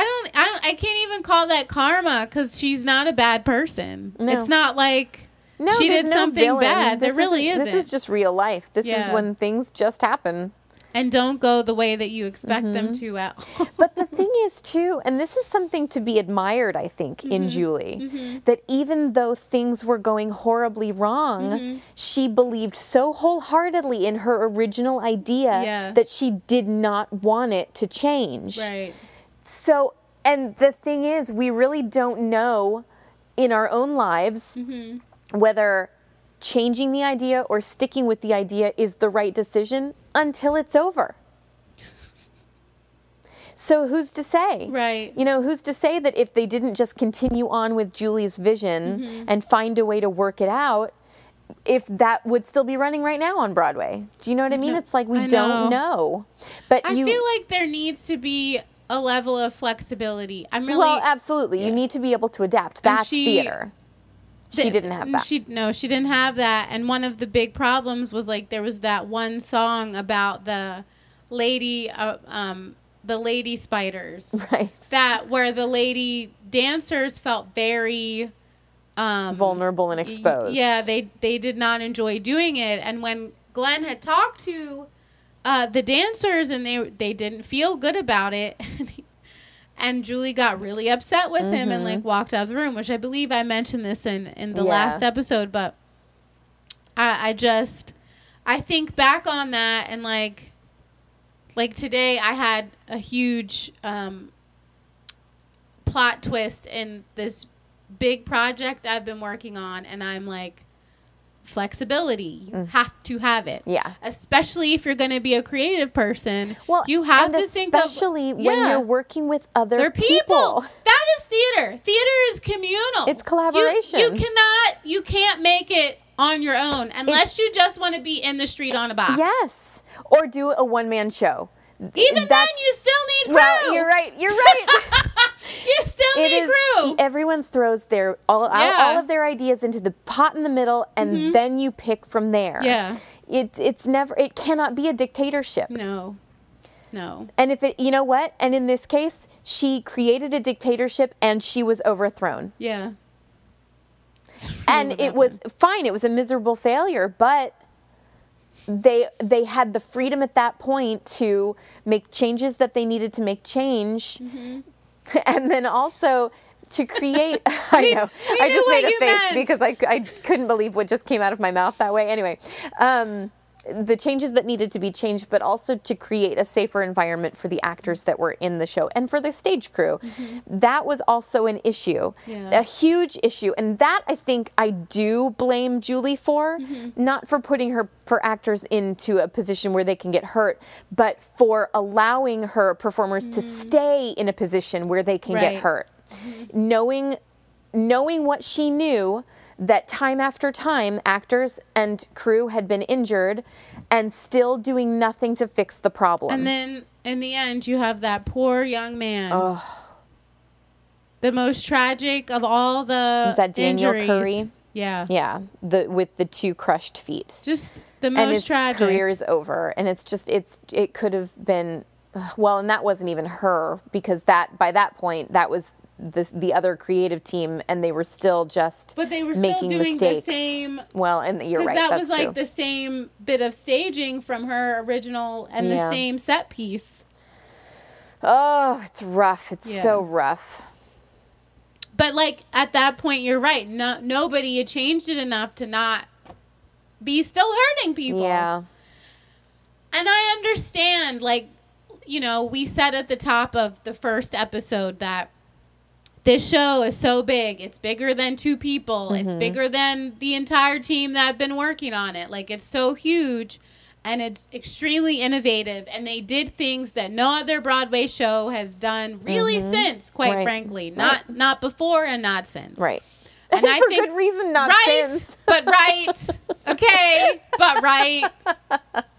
don't I don't I can't even call that karma cuz she's not a bad person. No. It's not like No, she did no something villain. bad. There This really isn't- isn't. This is just real life. This Yeah. is when things just happen. And don't go the way that you expect them Mm-hmm. to at But the thing is, too, and this is something to be admired, I think, Mm-hmm. in Julie, that even though things were going horribly wrong, Mm-hmm. she believed so wholeheartedly in her original idea Yeah. that she did not want it to change. Right. So, and the thing is, we really don't know in our own lives Mm-hmm. whether changing the idea or sticking with the idea is the right decision until it's over. So, who's to say? Right. You know, who's to say that if they didn't just continue on with Julie's vision Mm-hmm. and find a way to work it out, if that would still be running right now on Broadway? Do you know what I mean? No, It's like we I don't know. But I you feel like there needs to be a level of flexibility. I'm really well, absolutely. You need to be able to adapt. That's she- theater. She didn't have that. She no, she didn't have that. And one of the big problems was like there was that one song about the lady, uh, um, the lady spiders. right. That where the lady dancers felt very um, Vulnerable and exposed. Yeah, they they did not enjoy doing it. And when Glen had talked to uh, the dancers and they they didn't feel good about it. And Julie got really upset with him and like walked out of the room, which I believe I mentioned this in in the Yeah. last episode. But I, I just I think back on that and like like today I had a huge um, plot twist in this big project I've been working on, and I'm like, flexibility. You have to have it. Mm. Yeah. Especially if you're going to be a creative person. Well, you have to think of especially when Yeah. you're working with other they're people. That is theater. Theater is communal. It's You- collaboration. You, cannot. You can't make it on your own unless you just want to be in the street on a box. Yes. Or do a one man show. Even then, you still need crew. Well, you're right. You're right. You still it need is. crew. Everyone throws their all, all- Yeah. Mm-hmm. all of their ideas into the pot in the middle, and then you pick from there. Yeah. It, it's never. It cannot be a dictatorship. No. No. And if it, you know what? And in this case, she created a dictatorship, and she was overthrown. Yeah. and it was fine it was a miserable failure but they they had the freedom at that point to make changes that they needed to make change Mm-hmm. and then also to create i know we i just made a face meant. because I, I couldn't believe what just came out of my mouth that way anyway um, the changes that needed to be changed but also to create a safer environment for the actors that were in the show and for the stage crew that was also an issue Mm-hmm. Yeah. a huge issue and that i think i do blame julie for Mm-hmm. not for putting her for actors into a position where they can get hurt but for allowing her performers to stay in a position where they can Mm. Right. get hurt knowing knowing what she knew that time after time actors and crew had been injured and still doing nothing to fix the problem And then in the end, you have that poor young man. The most tragic of all the Was that Daniel injuries. Curry? Yeah. yeah the with the two crushed feet Just the most and his tragic. career is over and it's just it's it could have been well, and that wasn't even her because that by that point that was this the other creative team, and they were still just But they were still making mistakes. same- Well, and you're right. that was like true. the same bit of staging from her original and Yeah. the same set piece. Oh, it's rough. It's Yeah. so rough. But like at that point, you're right. No, nobody had changed it enough to not be still hurting people. Yeah. And I understand, like, you know, we said at the top of the first episode that this show is so big. It's bigger than two people. Mm-hmm. It's bigger than the entire team that have been working on it. Like, it's so huge and it's extremely innovative. And they did things that no other Broadway show has done really since, quite Mm-hmm. Right. frankly. Not not before and not since. Right. And I For think- good reason, not right, since. but right. Okay, but right.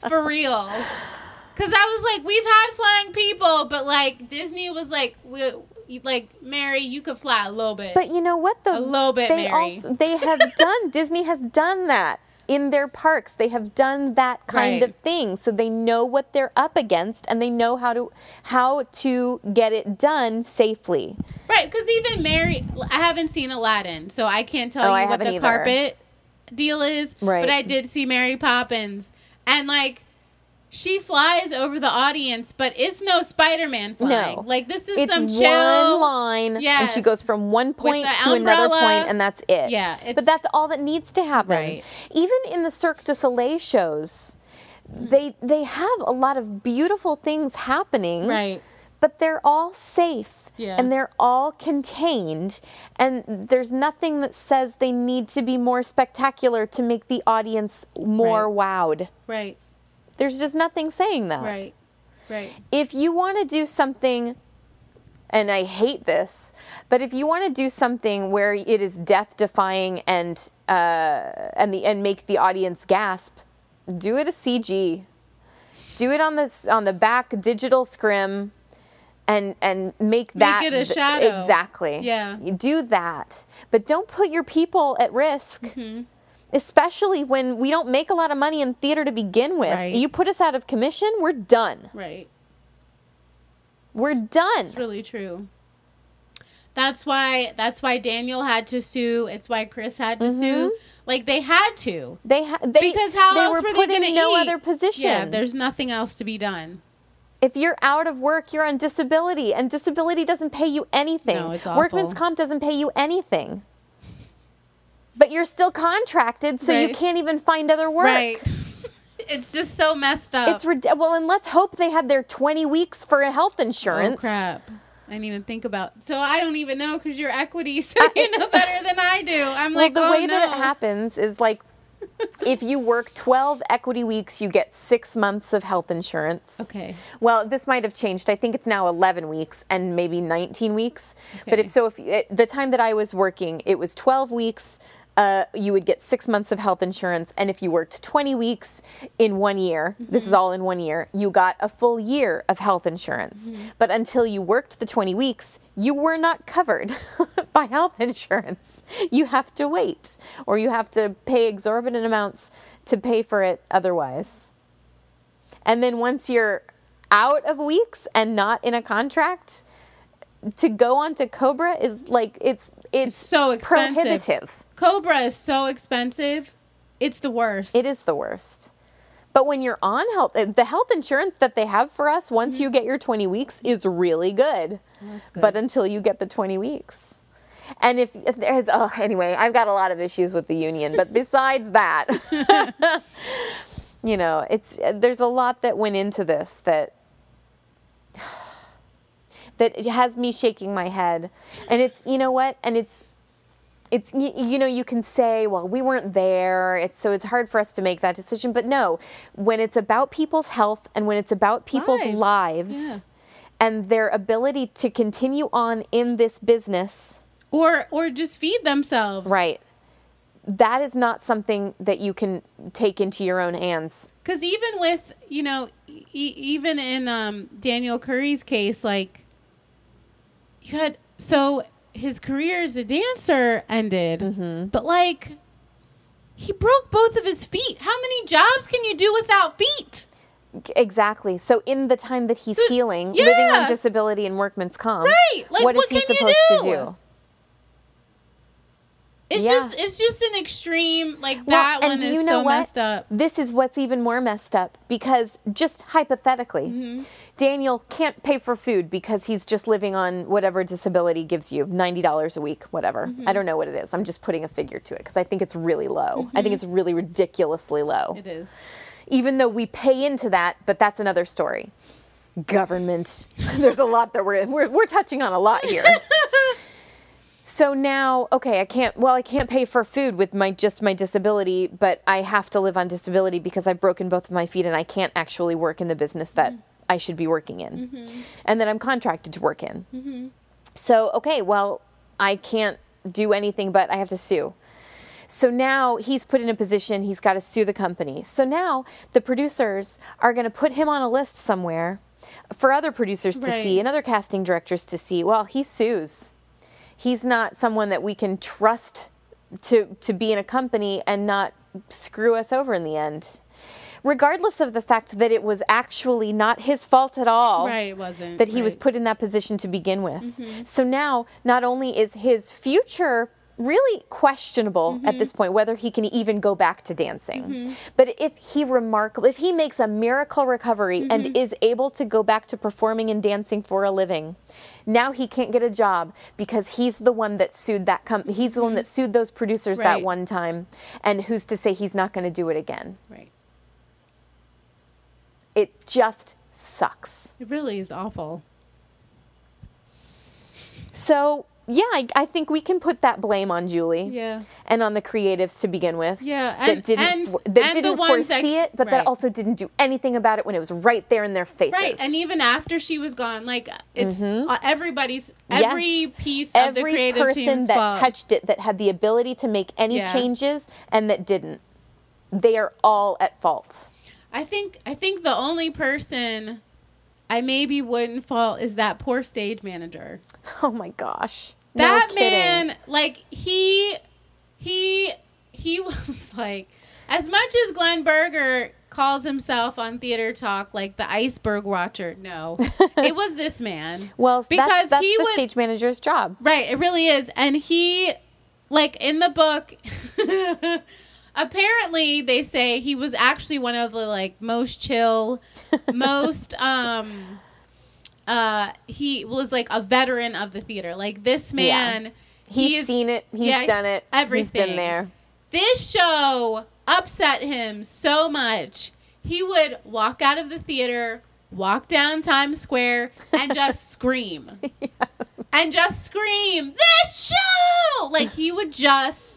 For real. Because I was like, we've had flying people, but like Disney was like, we, like Mary, you could fly a little bit. But you know what? The A little bit, they Mary. also they have done. Disney has done that in their parks. They have done that kind Right. of thing, so they know what they're up against, and they know how to how to get it done safely. right, because even Mary, I haven't seen Aladdin, so I can't tell Oh, you I what the either. carpet deal is. Right. But I did see Mary Poppins, and like. She flies over the audience, but it's no Spider-Man flying. No. Like this is It's some one chill line, and she goes from one point to another point, and that's it. Yeah, but that's all that needs to happen. Right. Even in the Cirque du Soleil shows, they they have a lot of beautiful things happening. Right. but they're all safe Yeah. and they're all contained and there's nothing that says they need to be more spectacular to make the audience more wowed Right. There's just nothing saying that Right. Right. if you want to do something and I hate this, but if you want to do something where it is death defying and uh, and the and make the audience gasp, do it a CG. Do it on this on the back digital scrim and and make that it a th- shadow. exactly. Yeah. Do that. But don't put your people at risk. Mm-hmm. Especially when we don't make a lot of money in theater to begin with. Right. You put us out of commission, we're done. Right. We're done. It's really true. That's why that's why Daniel had to sue. It's why Chris had to sue. Mm-hmm. Like they had to. They ha- they Because how they else were were, put they in going to no eat? other position. Yeah, there's nothing else to be done. if you're out of work, you're on disability, and disability doesn't pay you anything. No, it's Workman's awful. comp doesn't pay you anything. But you're still contracted, so you can't even find other work. Right. it's just so messed up. It's rid- well, and let's hope they had their 20 weeks for health insurance. Oh crap. I didn't even think about. So I don't even know because you're equity, so you know better than I do. I'm like, Well, like, the oh, way no. that it happens is like if you work 12 equity weeks, you get six months of health insurance. Okay. Well, this might have changed. I think it's now 11 weeks and maybe 19 weeks. But if so, if it, the time that I was working, it was 12 weeks. Uh, you would get six months of health insurance, and if you worked 20 weeks in one year, this is all in one year, you got a full year of health insurance. But until you worked the 20 weeks, you were not covered by health insurance. You have to wait, or you have to pay exorbitant amounts to pay for it otherwise. And then once you're out of weeks and not in a contract, to go on to Cobra is like it's it's, so expensive. prohibitive. Cobra is so expensive. It's the worst. It is the worst. But when you're on health, uh, the health insurance that they have for us once you get your 20 weeks is really good. But until you get the 20 weeks. And if, if there's, oh, anyway, I've got a lot of issues with the union. But besides that, you know, it's uh, there's a lot that went into this that that has me shaking my head. And it's, you know what? And it's it's you, you know you can say well we weren't there it's so it's hard for us to make that decision but no when it's about people's health and when it's about people's Lives. lives, Yeah. and their ability to continue on in this business or or just feed themselves. right that is not something that you can take into your own hands Because even with you know, e- even in um, Daniel Curry's case, like you had so his career as a dancer ended, Mm-hmm. but like he broke both of his feet. How many jobs can you do without feet? Exactly. So in the time that he's healing, living on disability and workman's comp, Right. Like, what is he supposed do? to do? It's Yeah. just it's just an extreme like Well, that one is so what? messed up. This is what's even more messed up because just hypothetically, Mm-hmm. Daniel can't pay for food because he's just living on whatever disability gives you $90 a week, whatever. Mm-hmm. I don't know what it is. I'm just putting a figure to it because I think it's really low. I think it's really ridiculously low. Mm-hmm. It is. Even though we pay into that, but that's another story. Government. There's a lot that we're, we're, we're touching on a lot here. So now, okay, I can't. Well, I can't pay for food with my just my disability, but I have to live on disability because I've broken both of my feet and I can't actually work in the business that I should be working in, mm-hmm. and that I'm contracted to work in. Mm-hmm. So okay, well, I can't do anything, but I have to sue. So now he's put in a position, he's got to sue the company. So now the producers are going to put him on a list somewhere for other producers to Right. see and other casting directors to see. Well, he sues. He's not someone that we can trust to, to be in a company and not screw us over in the end. Regardless of the fact that it was actually not his fault at all Right, it wasn't. that he was put in that position to begin with. Mm-hmm. So now, not only is his future really questionable at mm-hmm. this point whether he can even go back to dancing, mm-hmm. but if he remarkable, if he makes a miracle recovery and is able to go back to performing and dancing for a living, now he can't get a job because he's the one that sued that com- he's the one that sued those producers that one time, and who's to say he's not going to do it again? Right. It just sucks. It really is awful. So yeah, I, I think we can put that blame on Julie. Yeah. And on the creatives to begin with. Yeah, that didn't and- for- that and didn't ones that- foresee it, but right. that also didn't do anything about it when it was right there in their faces. Right, and even after she was gone, like it's uh, everybody's Yes. every piece of the every creative person that fault. touched it that had the ability to make any Yeah. changes and that didn't, they are all at fault. I think I think the only person I maybe wouldn't fault is that poor stage manager. Oh my gosh. No That kidding. man, like he he he was like as much as Glen Berger calls himself on theater talk like the iceberg watcher. No. it was this man. Well, because that's, that's he the would- stage manager's job. Right, it really is. And he, like in the book, apparently they say he was actually one of the like most chill, most um, uh, he was like a veteran of the theater. Like this man, He's he is- seen it. He's yeah, done it. Everything. He's been there. This show upset him so much. He would walk out of the theater, walk down Times Square, and just scream. And just scream, This show! Like he would just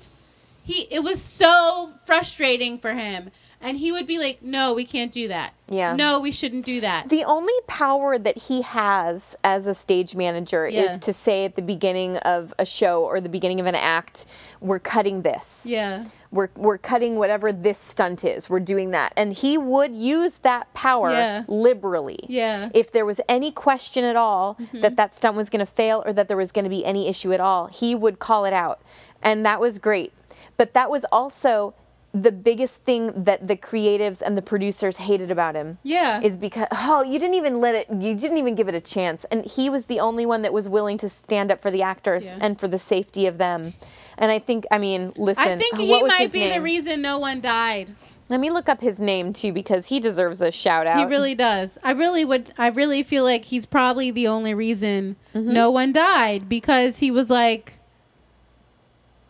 he it was so frustrating for him. And he would be like, No, we can't do that. Yeah. No, we shouldn't do that. The only power that he has as a stage manager Yeah. is to say at the beginning of a show or the beginning of an act, we're cutting this. yeah. We're, we're cutting whatever this stunt is. We're doing that. And he would use that power Yeah. liberally. Yeah. Mm-hmm. If there was any question at all that that stunt was going to fail or that there was going to be any issue at all, he would call it out. And that was great. But that was also the biggest thing that the creatives and the producers hated about him Yeah. is because oh you didn't even let it you didn't even give it a chance and he was the only one that was willing to stand up for the actors Yeah. and for the safety of them and i think i mean listen I think he might be the reason no one died. let me look up his name too because he deserves a shout out He really does. I really would. I really feel like he's probably the only reason Mm-hmm. no one died because he was like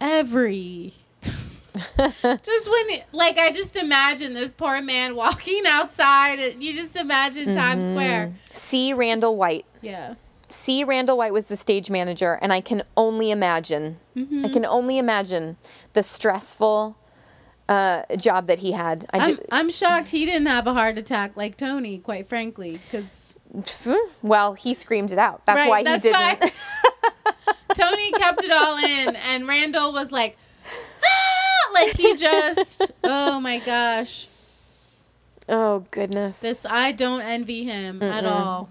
every. just when, like, I just imagine this poor man walking outside. and You just imagine Times Mm-hmm. Square. See randall white Yeah. c randall white was the stage manager and i can only imagine Mm-hmm. i can only imagine the stressful uh, job that he had I I'm, ju- I'm shocked he didn't have a heart attack like Tony, quite frankly, because well he screamed it out that's Right, why he didn't why- Tony kept it all in, and Randall was like! Like he just, oh my gosh, oh goodness. This I don't envy him at all.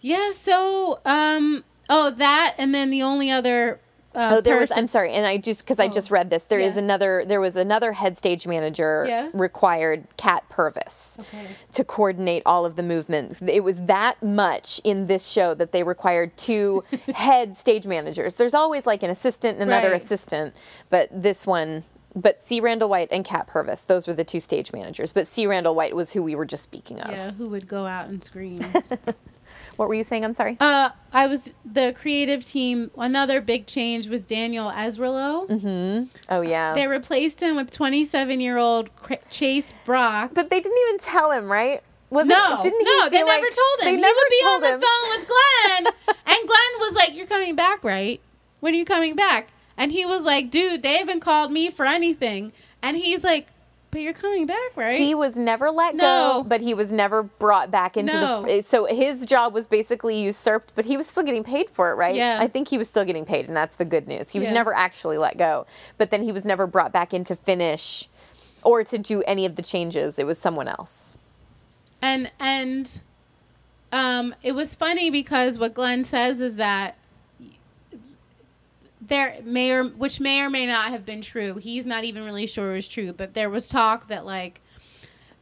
Yeah, so um, oh that, and then the only other uh, Oh, there was. I'm sorry, and I just because I just read this. There is Yeah. another. There was another head stage manager Yeah. required, Kat Purvis, Okay. to coordinate all of the movements. It was that much in this show that they required two head stage managers. There's always like an assistant and another Right. assistant, but this one. But C. Randall White and Kat Purvis, those were the two stage managers. But C. Randall White was who we were just speaking of. Yeah, who would go out and scream? What were you saying? I'm sorry. uh, I was the creative team. Another big change was Daniel Ezralow. Mm-hmm. oh yeah. They replaced him with 27 year old Chase Brock. but they didn't even tell him, right? Was no, it, didn't he no, they feel never told him. They he never would be told on him. the phone with Glen, and Glen was like, "You're coming back, right? When are you coming back?" And he was like, "Dude, they haven't called me for anything." And he's like, "But you're coming back, right?" He was never let No. go, but he was never brought back into No. the. So his job was basically usurped, but he was still getting paid for it, right? Yeah. I think he was still getting paid, and that's the good news. He was Yeah. never actually let go, but then he was never brought back in to finish or to do any of the changes. It was someone else. and and um, it was funny because what Glen says is that there may or which may or may not have been true. He's not even really sure it was true, but there was talk that like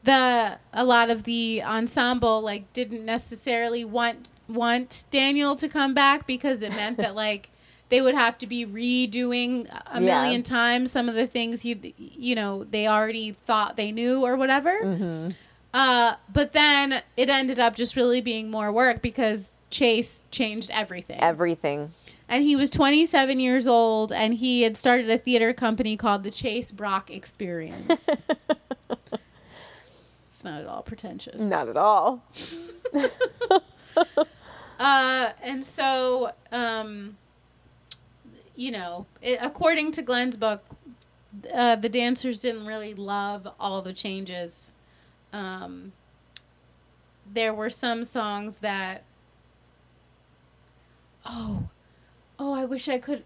the a lot of the ensemble like didn't necessarily want want Daniel to come back because it meant that like they would have to be redoing a Yeah. million times some of the things he you know they already thought they knew or whatever. Uh, but then it ended up just really being more work because Chase changed everything. Everything. And he was 27 years old and he had started a theater company called the Chase Brock Experience. it's not at all pretentious. Not at all. Uh, and so, um, you know, it, according to Glen's book, uh, the dancers didn't really love all the changes. Um, there were some songs that, oh, oh, I wish I could.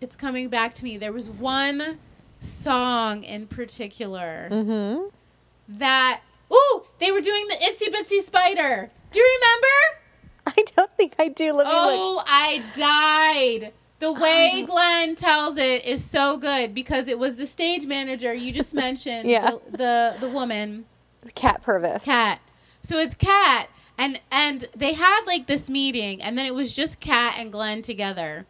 It's coming back to me. There was one song in particular Mm-hmm. that, ooh, they were doing the Itsy Bitsy Spider. Do you remember? I don't think I do. Let me look. Oh, I died. The way Glen tells it is so good because it was the stage manager you just mentioned. Yeah. The the, the woman, Cat Purvis. Cat. So it's Kat and and they had like this meeting and then it was just Kat and Glen together.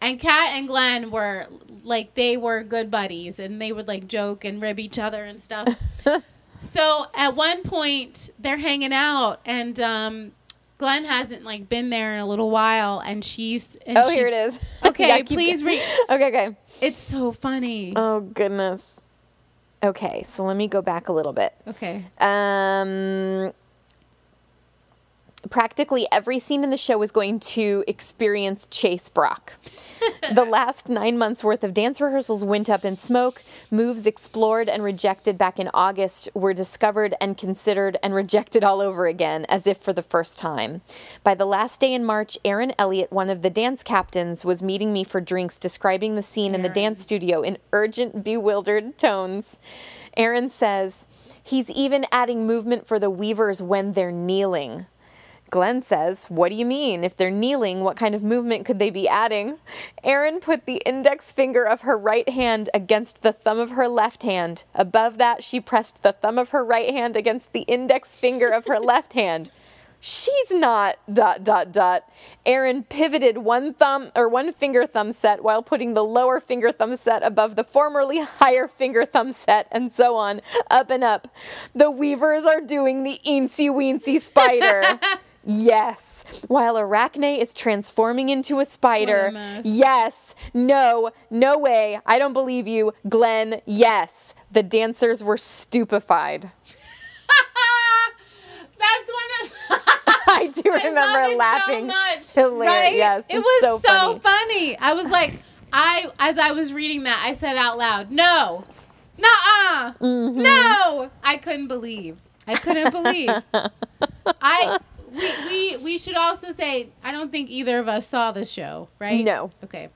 And Kat and Glen were like they were good buddies and they would like joke and rib each other and stuff. so at one point they're hanging out and um Glen hasn't like been there in a little while and she's and Oh, she- here it is. Okay, Yeah, please read. Okay, okay. It's so funny. Oh goodness. Okay, so let me go back a little bit. Okay. Um, practically every scene in the show is going to experience Chase Brock. the last nine months worth of dance rehearsals went up in smoke. Moves explored and rejected back in August were discovered and considered and rejected all over again, as if for the first time. By the last day in March, Aaron Elliott, one of the dance captains, was meeting me for drinks, describing the scene in the dance studio in urgent, bewildered tones. Aaron says, He's even adding movement for the weavers when they're kneeling. Glen says, What do you mean? If they're kneeling, what kind of movement could they be adding? Erin put the index finger of her right hand against the thumb of her left hand. Above that, she pressed the thumb of her right hand against the index finger of her left hand. She's not dot dot dot. Erin pivoted one thumb or one finger thumb set while putting the lower finger thumb set above the formerly higher finger thumb set and so on, up and up. The weavers are doing the eensy weensy spider. Yes. While Arachne is transforming into a spider. mess. Yes. No. No way. I don't believe you. Glen, yes. The dancers were stupefied. That's one of I do I remember it laughing. so much. Hilarious. Right? Yes. it was so, so, funny. funny. I was like, I as I was reading that, I said out loud, "No, nuh-uh, Mm-hmm. no." I couldn't believe. I couldn't believe. I we, we we should also say I don't think either of us saw the show, right? No. Okay.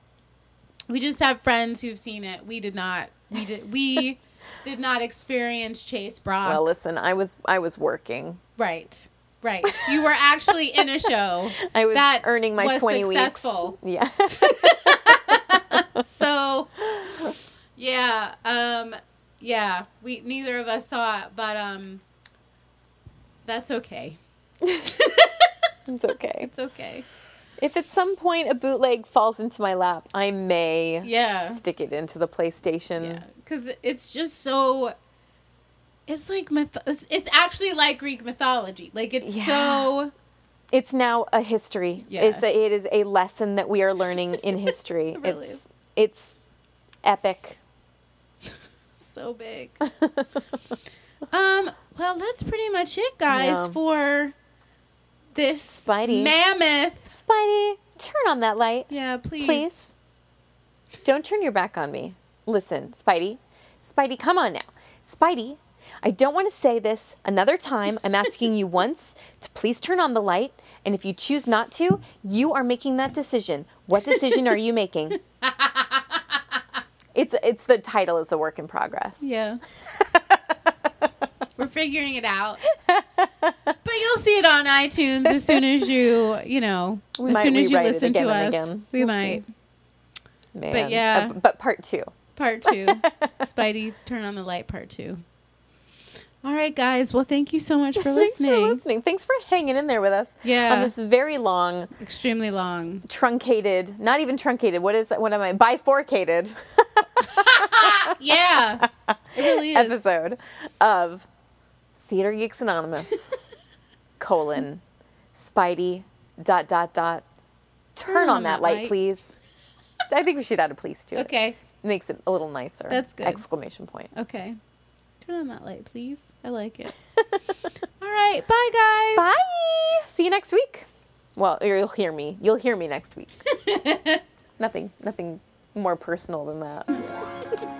We just have friends who've seen it. We did not. We did. We did not experience Chase Brock. Well, listen, I was I was working. Right. Right. You were actually in a show I was that earning my was 20 successful. weeks. Yeah. so yeah, um, yeah, we neither of us saw it, but um, that's okay. It's okay. It's okay. If at some point a bootleg falls into my lap, I may Yeah. stick it into the PlayStation. Yeah, because it's just so. It's like myth. It's, it's actually like Greek mythology. Like it's Yeah. so. It's now a history. Yeah. It's a, it is a lesson that we are learning in history. really it's is. it's epic. so big. um. Well, that's pretty much it, guys, Yeah. for this Spidey. mammoth. Spidey, turn on that light. Yeah, please. Please. Don't turn your back on me. Listen, Spidey. Spidey, come on now. Spidey, I don't want to say this another time. I'm asking you once to please turn on the light. And if you choose not to, you are making that decision. What decision are you making? It's it's the title is a work in progress. Yeah. We're figuring it out. But you'll see it on iTunes as soon as you, you know, We as soon as you listen to us. again. We might. Man. yeah. Uh, but part two. Part two. Spidey, turn on the light, part two. All right, guys. Well, thank you so much for listening. Thanks for listening. Thanks for hanging in there with us. Yeah. On this very long, Extremely long. truncated, not even truncated. What is that? What am I? Bifurcated Yeah. It really is. episode of Theater Geeks Anonymous, colon, Spidey, dot, dot, dot. Turn, on, that, light, please. I think we should add a please to it. Okay. Makes it a little nicer. That's good. Exclamation point. Okay. Turn on that light, please. I like it. All right. Bye, guys. Bye. See you next week. Well, you'll hear me. You'll hear me next week. nothing, nothing more personal than that.